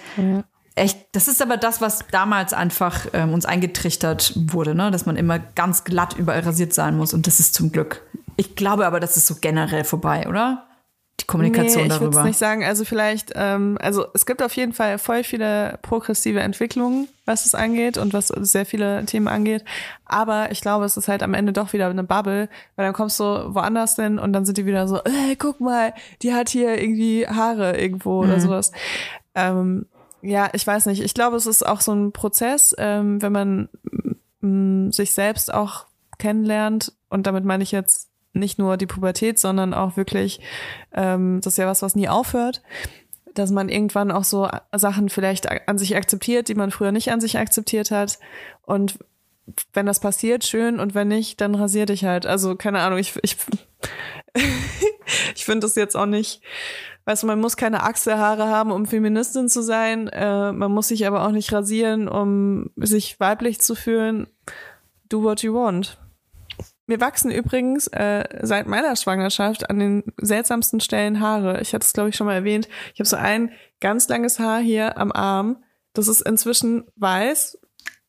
echt, das ist aber das, was damals einfach ähm, uns eingetrichtert wurde, ne? dass man immer ganz glatt überall rasiert sein muss. Und das ist zum Glück. Ich glaube aber, das ist so generell vorbei, oder? Die Kommunikation nee, ich würde darüber. es nicht sagen. Also vielleicht, ähm, also es gibt auf jeden Fall voll viele progressive Entwicklungen, was es angeht und was sehr viele Themen angeht. Aber ich glaube, es ist halt am Ende doch wieder eine Bubble, weil dann kommst du woanders hin und dann sind die wieder so, äh, guck mal, die hat hier irgendwie Haare irgendwo oder sowas. Ähm, ja, ich weiß nicht. Ich glaube, es ist auch so ein Prozess, ähm, wenn man m, sich selbst auch kennenlernt. Und damit meine ich jetzt nicht nur die Pubertät, sondern auch wirklich, ähm, das ist ja was, was nie aufhört, dass man irgendwann auch so Sachen vielleicht an sich akzeptiert, die man früher nicht an sich akzeptiert hat. Und wenn das passiert, schön. Und wenn nicht, dann rasier dich halt. Also keine Ahnung, ich, ich, [LAUGHS] ich finde das jetzt auch nicht, weißt du, man muss keine Achselhaare haben, um Feministin zu sein. Äh, man muss sich aber auch nicht rasieren, um sich weiblich zu fühlen. Do what you want. Mir wachsen übrigens äh, seit meiner Schwangerschaft an den seltsamsten Stellen Haare. Ich hatte es, glaube ich, schon mal erwähnt. Ich habe so ein ganz langes Haar hier am Arm. Das ist inzwischen weiß.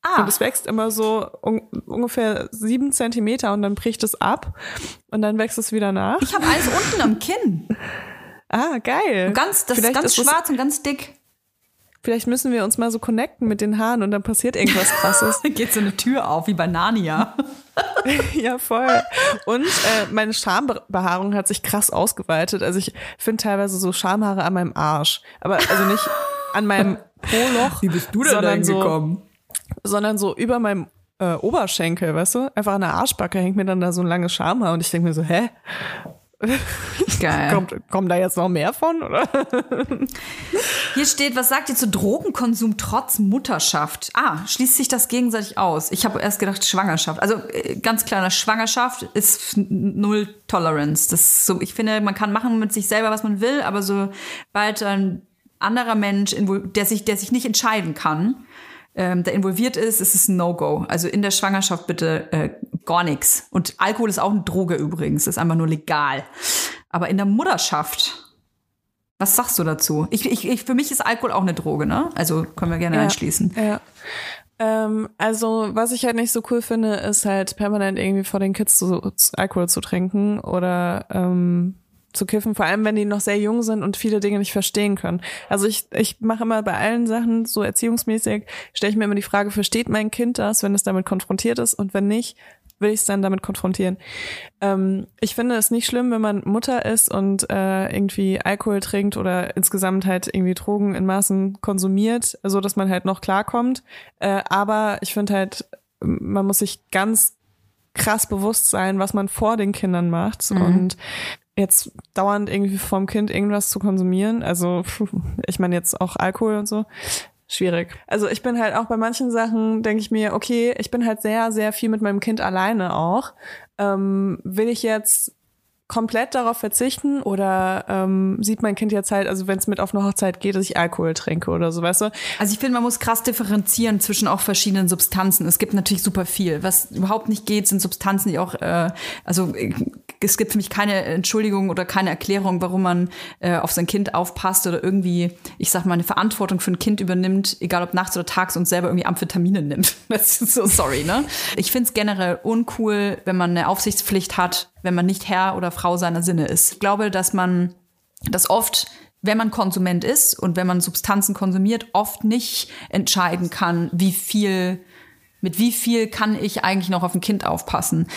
Ah. Und es wächst immer so un ungefähr sieben Zentimeter und dann bricht es ab. Und dann wächst es wieder nach. ich habe eins unten am Kinn. Ah, geil. Ganz, das ist ganz ist schwarz und ganz dick. Vielleicht müssen wir uns mal so connecten mit den Haaren und dann passiert irgendwas krasses. Da [LAUGHS] geht so eine Tür auf, wie bei Narnia. [LAUGHS] ja, voll. Und äh, meine Schambehaarung hat sich krass ausgeweitet. Also ich finde teilweise so Schamhaare an meinem Arsch. Aber also nicht an meinem Po-Loch. sondern so, sondern so über meinem äh, Oberschenkel, weißt du? Einfach an der Arschbacke hängt mir dann da so ein langes Schamhaar und ich denke mir so, hä? [LAUGHS] Geil. Kommt, kommen da jetzt noch mehr von? Oder? Hier steht, was sagt ihr zu Drogenkonsum trotz Mutterschaft? Ah, schließt sich das gegenseitig aus? Ich habe erst gedacht Schwangerschaft. Also äh, ganz kleiner Schwangerschaft ist null Tolerance. Das ist so, ich finde, man kann machen mit sich selber, was man will, aber sobald ein anderer Mensch, der sich, der sich nicht entscheiden kann, ähm, der involviert ist, ist es ein No-Go. Also in der Schwangerschaft bitte äh, gar nichts. Und Alkohol ist auch eine Droge übrigens, ist einfach nur legal. Aber in der Mutterschaft, was sagst du dazu? Ich, ich, ich, für mich ist Alkohol auch eine Droge, ne? Also können wir gerne Ja. einschließen. Ja. Ähm, also, was ich halt nicht so cool finde, ist halt permanent irgendwie vor den Kids zu, zu Alkohol zu trinken oder ähm, zu kiffen, vor allem wenn die noch sehr jung sind und viele Dinge nicht verstehen können. Also ich, ich mache immer bei allen Sachen so erziehungsmäßig, stelle ich mir immer die Frage, versteht mein Kind das, wenn es damit konfrontiert ist und wenn nicht, will ich es dann damit konfrontieren. Ähm, ich finde es nicht schlimm, wenn man Mutter ist und äh, irgendwie Alkohol trinkt oder insgesamt halt irgendwie Drogen in Maßen konsumiert, so dass man halt noch klarkommt. Äh, aber ich finde halt, man muss sich ganz krass bewusst sein, was man vor den Kindern macht Mhm. und jetzt dauernd irgendwie vom Kind irgendwas zu konsumieren, also ich meine jetzt auch Alkohol und so, schwierig. Also ich bin halt auch bei manchen Sachen, denke ich mir, okay, ich bin halt sehr, sehr viel mit meinem Kind alleine auch. Ähm, will ich jetzt komplett darauf verzichten oder ähm, sieht mein Kind jetzt halt, also wenn es mit auf eine Hochzeit geht, dass ich Alkohol trinke oder so, weißt du? Also ich finde, man muss krass differenzieren zwischen auch verschiedenen Substanzen. Es gibt natürlich super viel. Was überhaupt nicht geht, sind Substanzen, die auch, äh, also äh, es gibt für mich keine Entschuldigung oder keine Erklärung, warum man äh, auf sein Kind aufpasst oder irgendwie, ich sag mal, eine Verantwortung für ein Kind übernimmt, egal ob nachts oder tags und selber irgendwie Amphetamine nimmt. [LAUGHS] Das ist so sorry, ne? Ich finde es generell uncool, wenn man eine Aufsichtspflicht hat, wenn man nicht Herr oder Frau seiner Sinne ist. Ich glaube, dass man das oft wenn man Konsument ist und wenn man Substanzen konsumiert, oft nicht entscheiden kann, wie viel, mit wie viel kann ich eigentlich noch auf ein Kind aufpassen.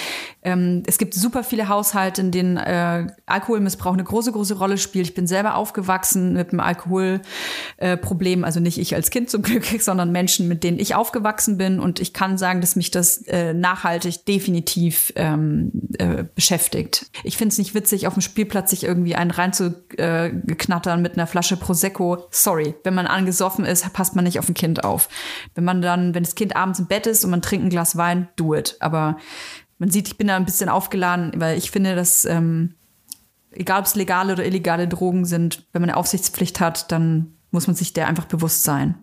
Ähm, es gibt super viele Haushalte, in denen äh, Alkoholmissbrauch eine große, große Rolle spielt. Ich bin selber aufgewachsen mit einem Alkoholproblem, äh, also nicht ich als Kind zum [LAUGHS] Glück, sondern Menschen, mit denen ich aufgewachsen bin. Und ich kann sagen, dass mich das äh, nachhaltig definitiv ähm, äh, beschäftigt. Ich finde es nicht witzig, auf dem Spielplatz sich irgendwie einen reinzuknattern mit einer Flasche Prosecco. Sorry, wenn man angesoffen ist, passt man nicht auf ein Kind auf. Wenn man dann, wenn das Kind abends im Bett ist und man trinkt ein Glas Wein, do it. Aber man sieht, ich bin da ein bisschen aufgeladen, weil ich finde, dass ähm, egal ob es legale oder illegale Drogen sind, wenn man eine Aufsichtspflicht hat, dann muss man sich der einfach bewusst sein.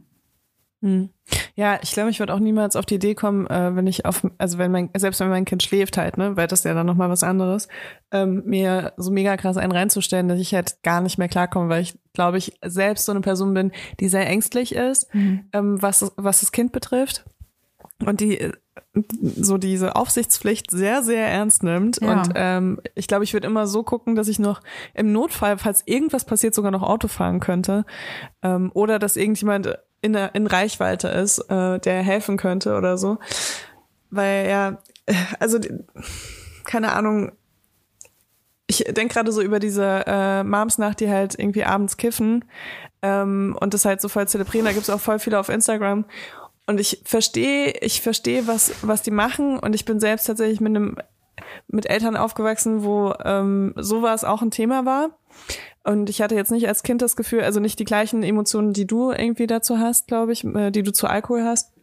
Ja, ich glaube, ich würde auch niemals auf die Idee kommen, äh, wenn ich auf, also wenn mein, selbst wenn mein Kind schläft halt, ne, weil das ist ja dann nochmal was anderes, ähm, mir so mega krass einen reinzustellen, dass ich halt gar nicht mehr klarkomme, weil ich, glaube ich, selbst so eine Person bin, die sehr ängstlich ist, ähm, was, was das Kind betrifft. Und die äh, so diese Aufsichtspflicht sehr, sehr ernst nimmt. Ja. Und ähm, ich glaube, ich würde immer so gucken, dass ich noch im Notfall, falls irgendwas passiert, sogar noch Auto fahren könnte. Ähm, oder dass irgendjemand in, der, in Reichweite ist, äh, der helfen könnte oder so. Weil ja, äh, also keine Ahnung, ich denke gerade so über diese äh, Moms nach, die halt irgendwie abends kiffen ähm, und das halt so voll zelebrieren. Da gibt's auch voll viele auf Instagram. Und ich verstehe, ich verstehe, was, was die machen. Und ich bin selbst tatsächlich mit einem, mit Eltern aufgewachsen, wo ähm, sowas auch ein Thema war. Und ich hatte jetzt nicht als Kind das Gefühl, also nicht die gleichen Emotionen, die du irgendwie dazu hast, glaube ich, äh, die du zu Alkohol hast.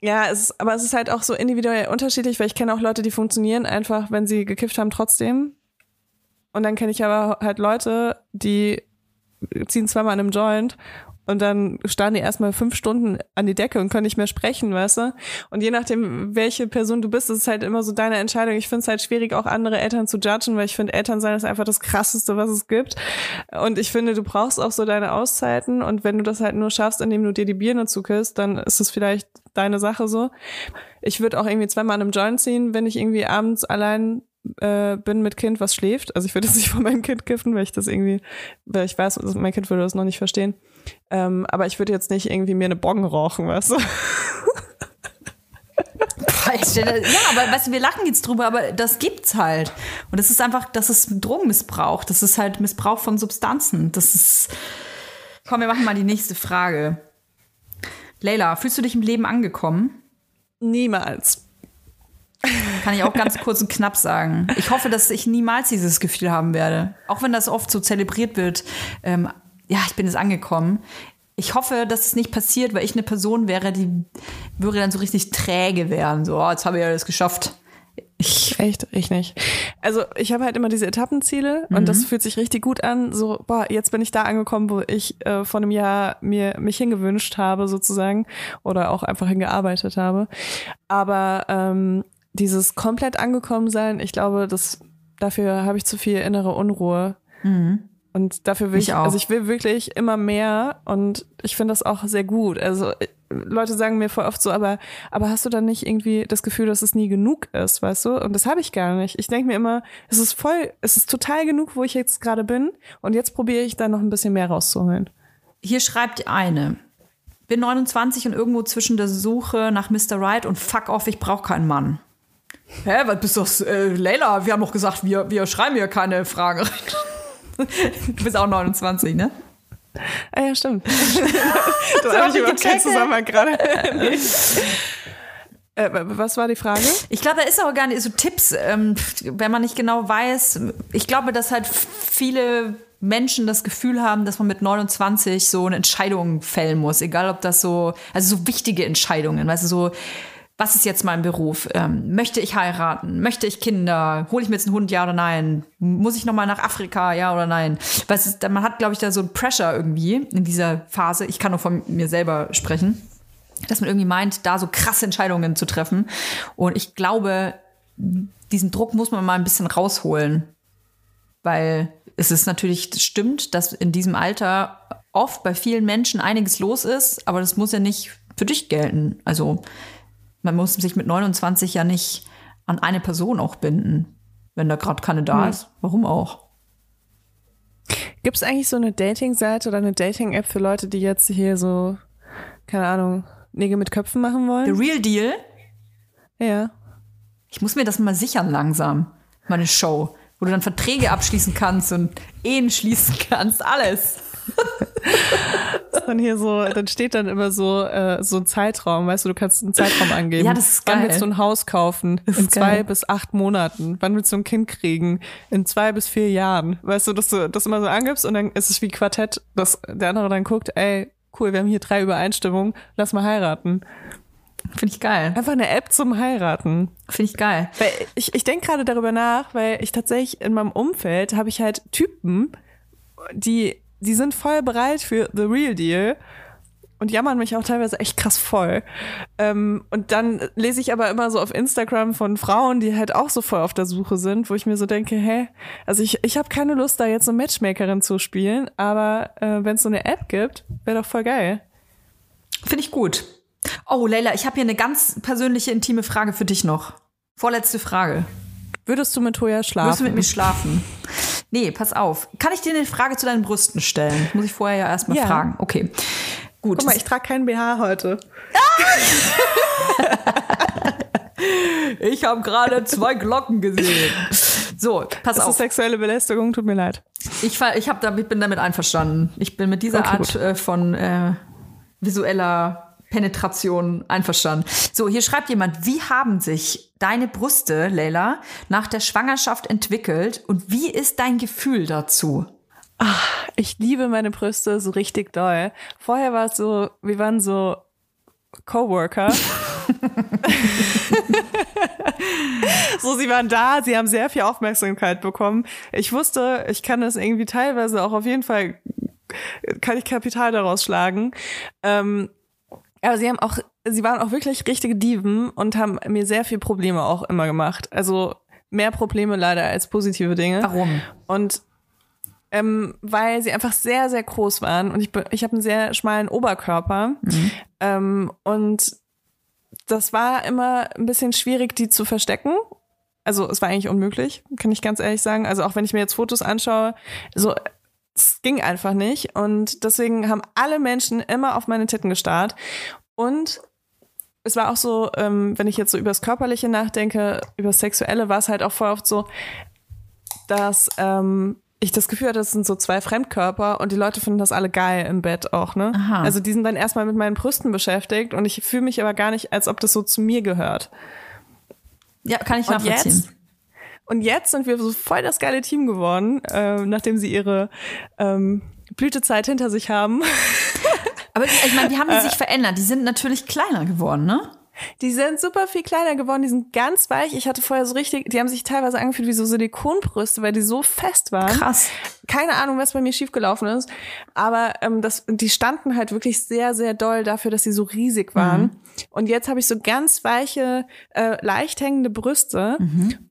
Ja, es ist, aber es ist halt auch so individuell unterschiedlich, weil ich kenne auch Leute, die funktionieren einfach, wenn sie gekifft haben, trotzdem. Und dann kenne ich aber halt Leute, die ziehen zweimal an einem Joint und dann starren die erstmal fünf Stunden an die Decke und können nicht mehr sprechen, weißt du? Und je nachdem, welche Person du bist, ist es halt immer so deine Entscheidung. Ich finde es halt schwierig, auch andere Eltern zu judgen, weil ich finde, Elternsein ist einfach das Krasseste, was es gibt. Und ich finde, du brauchst auch so deine Auszeiten. Und wenn du das halt nur schaffst, indem du dir die Birne zuküsst, dann ist es vielleicht deine Sache so. Ich würde auch irgendwie zweimal an einem Joint ziehen, wenn ich irgendwie abends allein äh, bin mit Kind, was schläft. Also ich würde jetzt nicht von meinem Kind kiffen, weil ich das irgendwie, weil ich weiß, mein Kind würde das noch nicht verstehen. Ähm, aber ich würde jetzt nicht irgendwie mir eine Bong rauchen, weißt du? Stelle- Ja, aber weißt du, wir lachen jetzt drüber, aber das gibt's halt. Und das ist einfach, das ist Drogenmissbrauch. Das ist halt Missbrauch von Substanzen. Das ist. Komm, wir machen mal die nächste Frage. Leila, fühlst du dich im Leben angekommen? Niemals. Kann ich auch ganz kurz und knapp sagen. Ich hoffe, dass ich niemals dieses Gefühl haben werde. Auch wenn das oft so zelebriert wird. Ähm, ja, ich bin jetzt angekommen. Ich hoffe, dass es nicht passiert, weil ich eine Person wäre, die würde dann so richtig träge werden. So, oh, jetzt habe ich ja das geschafft. Ich, Echt, ich nicht. Also ich habe halt immer diese Etappenziele und das fühlt sich richtig gut an. So, boah, jetzt bin ich da angekommen, wo ich äh, vor einem Jahr mir mich hingewünscht habe, sozusagen, oder auch einfach hingearbeitet habe. Aber ähm, dieses komplett angekommen sein, ich glaube, das dafür habe ich zu viel innere Unruhe. Und Und dafür will Ich ich, auch. also ich will wirklich immer mehr und ich finde das auch sehr gut. Also äh, Leute sagen mir voll oft so, aber, aber hast du dann nicht irgendwie das Gefühl, dass es nie genug ist, weißt du? Und das habe ich gar nicht. Ich denke mir immer, es ist voll, es ist total genug, wo ich jetzt gerade bin und jetzt probiere ich da noch ein bisschen mehr rauszuholen. Hier schreibt eine. Bin 29 und irgendwo zwischen der Suche nach Mr. Right und fuck off, ich brauche keinen Mann. Hä, was bist du? Äh, Leila, wir haben doch gesagt, wir, wir schreiben hier keine Fragen rein. Du bist auch 29, ne? Ah ja, stimmt. [LAUGHS] da [LAUGHS] habe ich überhaupt keinen Zusammenhang gerade. [LAUGHS] nee. äh, was war die Frage? Ich glaube, da ist auch gar nicht so Tipps, ähm, wenn man nicht genau weiß. Ich glaube, dass halt viele Menschen das Gefühl haben, dass man mit 29 so eine Entscheidung fällen muss, egal ob das so, also so wichtige Entscheidungen, weißt du, so, was ist jetzt mein Beruf? Ähm, möchte ich heiraten? Möchte ich Kinder? Hole ich mir jetzt einen Hund, ja oder nein? Muss ich noch mal nach Afrika, ja oder nein? Ist, man hat, glaube ich, da so ein Pressure irgendwie in dieser Phase. Ich kann nur von mir selber sprechen dass man irgendwie meint, da so krasse Entscheidungen zu treffen. Und ich glaube, diesen Druck muss man mal ein bisschen rausholen. Weil es ist natürlich, das stimmt, dass in diesem Alter oft bei vielen Menschen einiges los ist, aber das muss ja nicht für dich gelten. Also man muss sich mit 29 ja nicht an eine Person auch binden, wenn da gerade keine da Hm. ist. Warum auch? Gibt es eigentlich so eine Dating-Seite oder eine Dating-App für Leute, die jetzt hier so, keine Ahnung, Nägel mit Köpfen machen The wollen? Real Deal, Ja. ich muss mir das mal sichern langsam, meine Show, wo du dann Verträge abschließen kannst und Ehen schließen kannst, alles. [LAUGHS] Dann hier so, dann steht dann immer so, äh, so ein Zeitraum, weißt du, du kannst einen Zeitraum angeben. Ja, das ist Wann geil. willst du ein Haus kaufen? In zwei geil. bis acht Monaten. Wann willst du ein Kind kriegen? In zwei bis vier Jahren. Weißt du, dass du das immer so angibst und dann ist es wie Quartett, dass der andere dann guckt, ey, cool, wir haben hier drei Übereinstimmungen, lass mal heiraten. Finde ich geil. Einfach eine App zum Heiraten. Finde ich geil. Weil ich, ich denke gerade darüber nach, weil ich tatsächlich in meinem Umfeld habe ich halt Typen, die, die sind voll bereit für the real deal und jammern mich auch teilweise echt krass voll. Ähm, und dann lese ich aber immer so auf Instagram von Frauen, die halt auch so voll auf der Suche sind, wo ich mir so denke, hä, also ich, ich habe keine Lust, da jetzt so Matchmakerin zu spielen, aber äh, wenn es so eine App gibt, wäre doch voll geil. Finde ich gut. Oh, Leila, ich habe hier eine ganz persönliche, intime Frage für dich noch. Vorletzte Frage. Würdest du mit Toya schlafen? Wirst du mit mir schlafen? Nee, pass auf. Kann ich dir eine Frage zu deinen Brüsten stellen? Das muss ich vorher ja erstmal Ja. fragen. Okay. Gut. Guck mal, ich trage keinen BH heute. [LAUGHS] ich habe gerade zwei Glocken gesehen. So, pass Das auf. ist sexuelle Belästigung, tut mir leid. Ich, ich, hab damit, ich bin damit einverstanden. Ich bin mit dieser Okay, Art gut. äh, von äh, visueller Penetration einverstanden. So, hier schreibt jemand, wie haben sich deine Brüste, Leila, nach der Schwangerschaft entwickelt und wie ist dein Gefühl dazu? Ich liebe meine Brüste so richtig doll. Vorher war es so, wir waren so Coworker. [LAUGHS] so, sie waren da, sie haben sehr viel Aufmerksamkeit bekommen. Ich wusste, ich kann das irgendwie teilweise auch auf jeden Fall, kann ich Kapital daraus schlagen. Ähm, aber sie haben auch, sie waren auch wirklich richtige Diven und haben mir sehr viel Probleme auch immer gemacht. Also mehr Probleme leider als positive Dinge. Warum? Und ähm, weil sie einfach sehr, sehr groß waren und ich, ich habe einen sehr schmalen Oberkörper. Ähm, und das war immer ein bisschen schwierig, die zu verstecken. Also es war eigentlich unmöglich, kann ich ganz ehrlich sagen. Also auch wenn ich mir jetzt Fotos anschaue, so es ging einfach nicht. Und deswegen haben alle Menschen immer auf meine Titten gestarrt. Und es war auch so, ähm, wenn ich jetzt so übers Körperliche nachdenke, übers Sexuelle, war es halt auch voll oft so, dass ähm, ich das Gefühl hatte, das sind so zwei Fremdkörper und die Leute finden das alle geil im Bett auch, ne? Aha. Also die sind dann erstmal mit meinen Brüsten beschäftigt und ich fühle mich aber gar nicht, als ob das so zu mir gehört. Ja, kann ich Und nachvollziehen. jetzt? Und jetzt sind wir so voll das geile Team geworden, äh, nachdem sie ihre ähm, Blütezeit hinter sich haben. [LAUGHS] Aber ich meine, die haben die sich verändert. Die sind natürlich kleiner geworden, ne? Die sind super viel kleiner geworden, die sind ganz weich. Ich hatte vorher so richtig, die haben sich teilweise angefühlt wie so Silikonbrüste, weil die so fest waren. Krass. Keine Ahnung, was bei mir schiefgelaufen ist. Aber ähm, das, die standen halt wirklich sehr, sehr doll dafür, dass sie so riesig waren. Und jetzt habe ich so ganz weiche, äh, leicht hängende Brüste.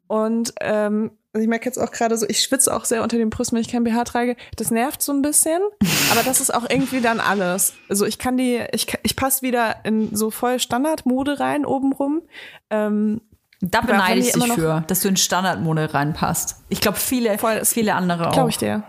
Und ähm, Also ich merke jetzt auch gerade so, ich schwitze auch sehr unter den Brüsten, wenn ich kein BH trage. Das nervt so ein bisschen, [LAUGHS] aber das ist auch irgendwie dann alles. Also ich kann die, ich, ich passe wieder in so voll Standardmode rein obenrum. Ähm, Da beneide ich dich für, dass du in Standardmode reinpasst. Ich glaube, viele, Voll, viele andere auch. Glaube ich dir.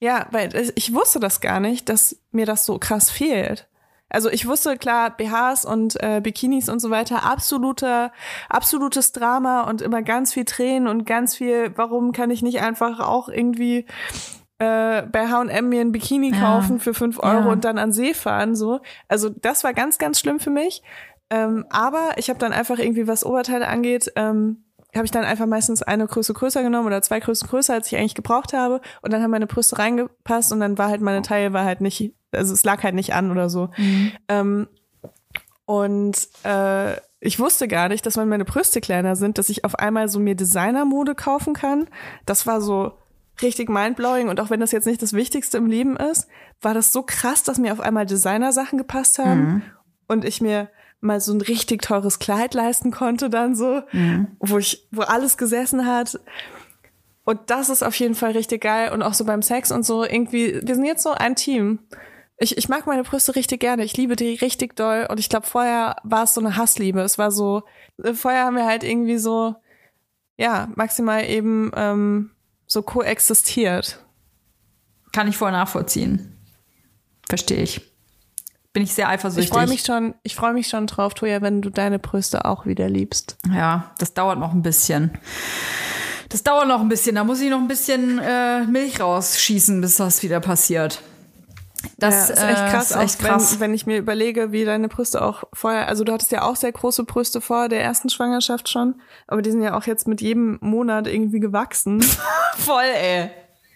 Ja, weil ich wusste das gar nicht, dass mir das so krass fehlt. Also ich wusste klar, BHs und äh, Bikinis und so weiter, absolute, absolutes Drama und immer ganz viel Tränen und ganz viel, warum kann ich nicht einfach auch irgendwie äh, bei H&M mir ein Bikini Ja. kaufen für fünf Euro Ja. und dann an See fahren, so. Also das war ganz, ganz schlimm für mich. Ähm, aber ich habe dann einfach irgendwie, was Oberteile angeht, ähm, habe ich dann einfach meistens eine Größe größer genommen oder zwei Größen größer, als ich eigentlich gebraucht habe. Und dann haben meine Brüste reingepasst und dann war halt meine Taille war halt nicht, also es lag halt nicht an oder so. Ähm, und äh, ich wusste gar nicht, dass wenn meine Brüste kleiner sind, dass ich auf einmal so mir Designermode kaufen kann. Das war so richtig mindblowing und auch wenn das jetzt nicht das Wichtigste im Leben ist, war das so krass, dass mir auf einmal Designersachen gepasst haben und ich mir mal so ein richtig teures Kleid leisten konnte dann so, wo ich, wo alles gesessen hat. Und das ist auf jeden Fall richtig geil und auch so beim Sex und so irgendwie, wir sind jetzt so ein Team. Ich, ich mag meine Brüste richtig gerne. Ich liebe die richtig doll. Und ich glaube, vorher war es so eine Hassliebe. Es war so, vorher haben wir halt irgendwie so, ja, maximal eben ähm, so koexistiert. Kann ich voll nachvollziehen. Verstehe ich. Bin ich sehr eifersüchtig. Ich freue mich schon, ich freue mich schon drauf, Toja, wenn du deine Brüste auch wieder liebst. Ja, das dauert noch ein bisschen. Das dauert noch ein bisschen. Da muss ich noch ein bisschen äh, Milch rausschießen, bis das wieder passiert. Das ja, ist echt äh, krass, ist echt auch krass. Wenn, wenn ich mir überlege, wie deine Brüste auch vorher, also du hattest ja auch sehr große Brüste vor der ersten Schwangerschaft schon, aber die sind ja auch jetzt mit jedem Monat irgendwie gewachsen. [LAUGHS] Voll, ey.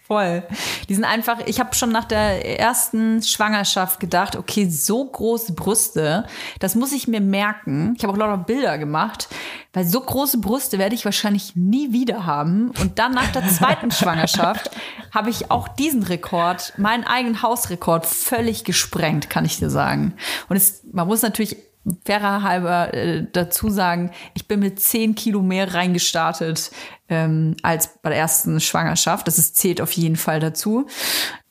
Voll. Die sind einfach, ich habe schon nach der ersten Schwangerschaft gedacht, okay, so große Brüste, das muss ich mir merken. Ich habe auch lauter Bilder gemacht, weil so große Brüste werde ich wahrscheinlich nie wieder haben. Und dann nach der zweiten Schwangerschaft [LAUGHS] habe ich auch diesen Rekord, meinen eigenen Hausrekord, völlig gesprengt, kann ich dir sagen. Und es, man muss natürlich fairer halber äh, dazu sagen, ich bin mit 10 Kilo mehr reingestartet ähm, als bei der ersten Schwangerschaft. Das ist, zählt auf jeden Fall dazu.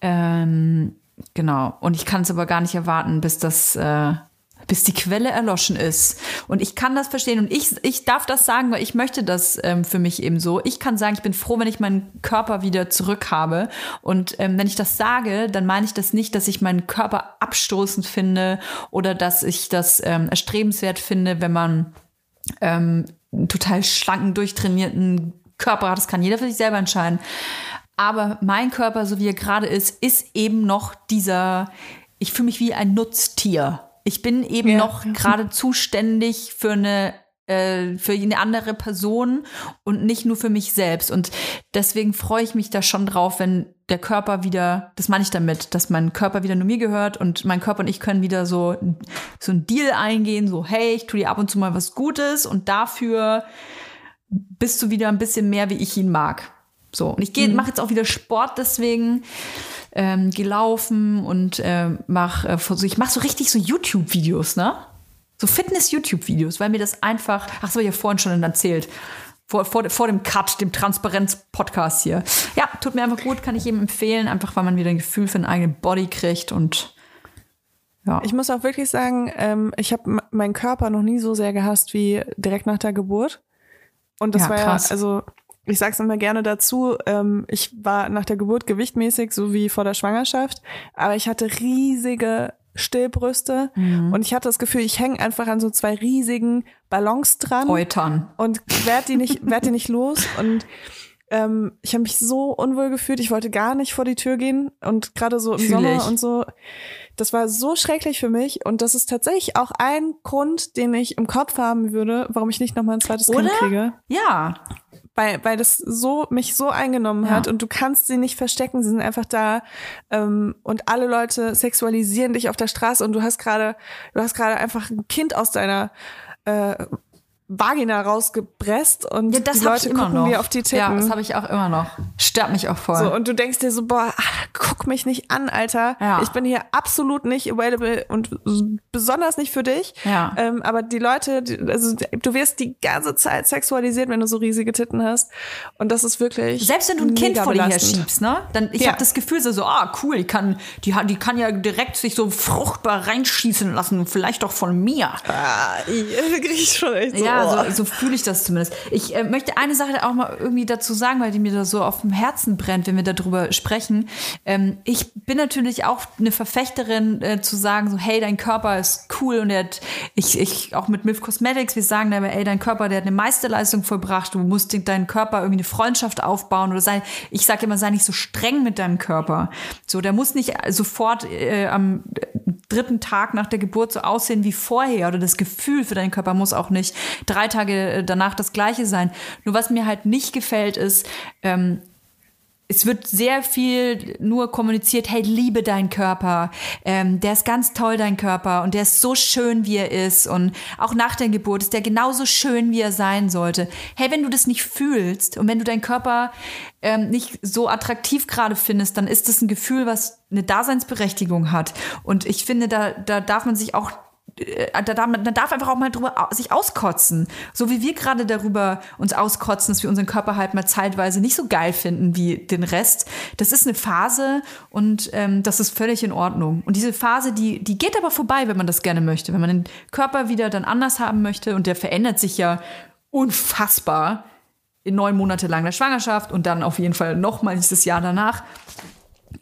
Ähm, genau. Und ich kann es aber gar nicht erwarten, bis das, äh, bis die Quelle erloschen ist. Und ich kann das verstehen und ich, ich darf das sagen, weil ich möchte das ähm, für mich eben so. Ich kann sagen, ich bin froh, wenn ich meinen Körper wieder zurück habe. Und ähm, wenn ich das sage, dann meine ich das nicht, dass ich meinen Körper abstoßend finde oder dass ich das ähm, erstrebenswert finde, wenn man ähm, einen total schlanken, durchtrainierten Körper hat. Das kann jeder für sich selber entscheiden. Aber mein Körper, so wie er gerade ist, ist eben noch dieser, ich fühle mich wie ein Nutztier. Ich bin eben Ja. noch [LAUGHS] gerade zuständig für eine äh, für eine andere Person und nicht nur für mich selbst. Und deswegen freue ich mich da schon drauf, wenn der Körper wieder, das meine ich damit, dass mein Körper wieder nur mir gehört und mein Körper und ich können wieder so, so ein Deal eingehen, so, hey, ich tue dir ab und zu mal was Gutes und dafür bist du wieder ein bisschen mehr, wie ich ihn mag. So, und ich gehe, mache jetzt auch wieder Sport deswegen, ähm, gelaufen und ähm, mach, äh, ich mache so richtig so YouTube-Videos, ne? So Fitness-YouTube-Videos, weil mir das einfach, ach so, ich ja vorhin schon erzählt, vor, vor, vor dem Cut, dem Transparenz-Podcast hier. Ja, tut mir einfach gut, kann ich jedem empfehlen, einfach weil man wieder ein Gefühl für einen eigenen Body kriegt und ja. Ich muss auch wirklich sagen, ähm, ich habe meinen Körper noch nie so sehr gehasst wie direkt nach der Geburt. Und das Ja, war ja, also ich sag's immer gerne dazu, ähm, ich war nach der Geburt gewichtmäßig, so wie vor der Schwangerschaft, aber ich hatte riesige Stillbrüste Mhm. und ich hatte das Gefühl, ich hänge einfach an so zwei riesigen Ballons dran Eutern. und werd die nicht, werd die nicht los und ähm, ich habe mich so unwohl gefühlt, ich wollte gar nicht vor die Tür gehen und gerade so im Fühl Sommer ich. und so, das war so schrecklich für mich und das ist tatsächlich auch ein Grund, den ich im Kopf haben würde, warum ich nicht noch mal ein zweites Oder? Kind kriege, Ja, weil weil das so mich so eingenommen Ja. hat und du kannst sie nicht verstecken, sie sind einfach da ähm, und alle Leute sexualisieren dich auf der Straße und du hast gerade du hast gerade einfach ein Kind aus deiner äh, Vagina rausgepresst und Ja, die Leute gucken dir auf die Titten. Ja, das habe ich auch immer noch. Stört mich auch voll. so, und du denkst dir so, boah, ah, guck mich nicht an, Alter. Ja. Ich bin hier absolut nicht available und besonders nicht für dich. Ja. Ähm, aber die Leute, also du wirst die ganze Zeit sexualisiert, wenn du so riesige Titten hast. Und das ist wirklich. Selbst wenn du ein Kind vor dir her schiebst, ne? Dann ich Ja. habe das Gefühl so, so, ah, cool, die kann, die, die kann ja direkt sich so fruchtbar reinschießen lassen, vielleicht auch von mir. Ah, ich [LAUGHS] ich schon echt so. Ja, oh. so, so fühle ich das zumindest. Ich äh, möchte eine Sache auch mal irgendwie dazu sagen, weil die mir da so auf dem Herzen brennt, wenn wir darüber sprechen. Ähm, ich bin natürlich auch eine Verfechterin äh, zu sagen, so, hey, dein Körper ist cool und er hat, ich, ich, auch mit Milf Cosmetics, wir sagen aber, ey, dein Körper, der hat eine Meisterleistung vollbracht, du musst deinen Körper irgendwie eine Freundschaft aufbauen oder sein, ich sage immer, sei nicht so streng mit deinem Körper. So, der muss nicht sofort äh, am dritten Tag nach der Geburt so aussehen wie vorher oder das Gefühl für deinen Körper muss auch nicht drei Tage äh, danach das gleiche sein. Nur was mir halt nicht gefällt ist, ähm, es wird sehr viel nur kommuniziert, hey, liebe deinen Körper, ähm, der ist ganz toll, dein Körper, und der ist so schön, wie er ist, und auch nach der Geburt ist der genauso schön, wie er sein sollte. Hey, wenn du das nicht fühlst und wenn du deinen Körper ähm, nicht so attraktiv gerade findest, dann ist das ein Gefühl, was eine Daseinsberechtigung hat. Und ich finde, da, da darf man sich auch da darf, man, darf einfach auch mal drüber sich auskotzen. So wie wir gerade darüber uns auskotzen, dass wir unseren Körper halt mal zeitweise nicht so geil finden wie den Rest. Das ist eine Phase und ähm, das ist völlig in Ordnung. Und diese Phase, die, die geht aber vorbei, wenn man das gerne möchte. Wenn man den Körper wieder dann anders haben möchte und der verändert sich ja unfassbar in neun Monate lang der Schwangerschaft und dann auf jeden Fall nochmal dieses Jahr danach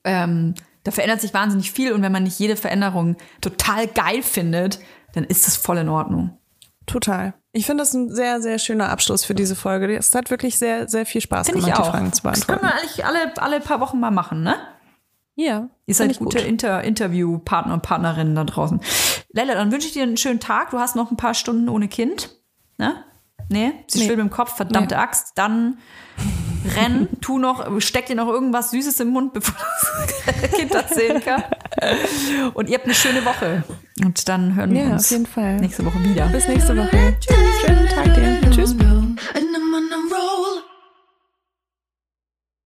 ähm, da verändert sich wahnsinnig viel und wenn man nicht jede Veränderung total geil findet, dann ist das voll in Ordnung. Total. Ich finde das ein sehr, sehr schöner Abschluss für diese Folge. Es hat wirklich sehr, sehr viel Spaß Finde ich gemacht, die. Fragen zu Das können beantworten. wir eigentlich alle, alle paar Wochen mal machen, ne? Ja, Ihr find seid gute Inter Interviewpartner und Partnerinnen da draußen. Lella, dann wünsche ich dir einen schönen Tag. Du hast noch ein paar Stunden ohne Kind. Ne? Nee? Sie Nee. schwimmt im Kopf, verdammte Nee. Axt. Dann renn, tu noch, steck dir noch irgendwas Süßes im Mund, bevor das [LAUGHS] Kind erzählen kann. Und ihr habt eine schöne Woche. Und dann hören wir ja, uns auf jeden Fall. nächste Woche wieder. Bis nächste Woche. Tschüss, schönen Tag dir. Tschüss.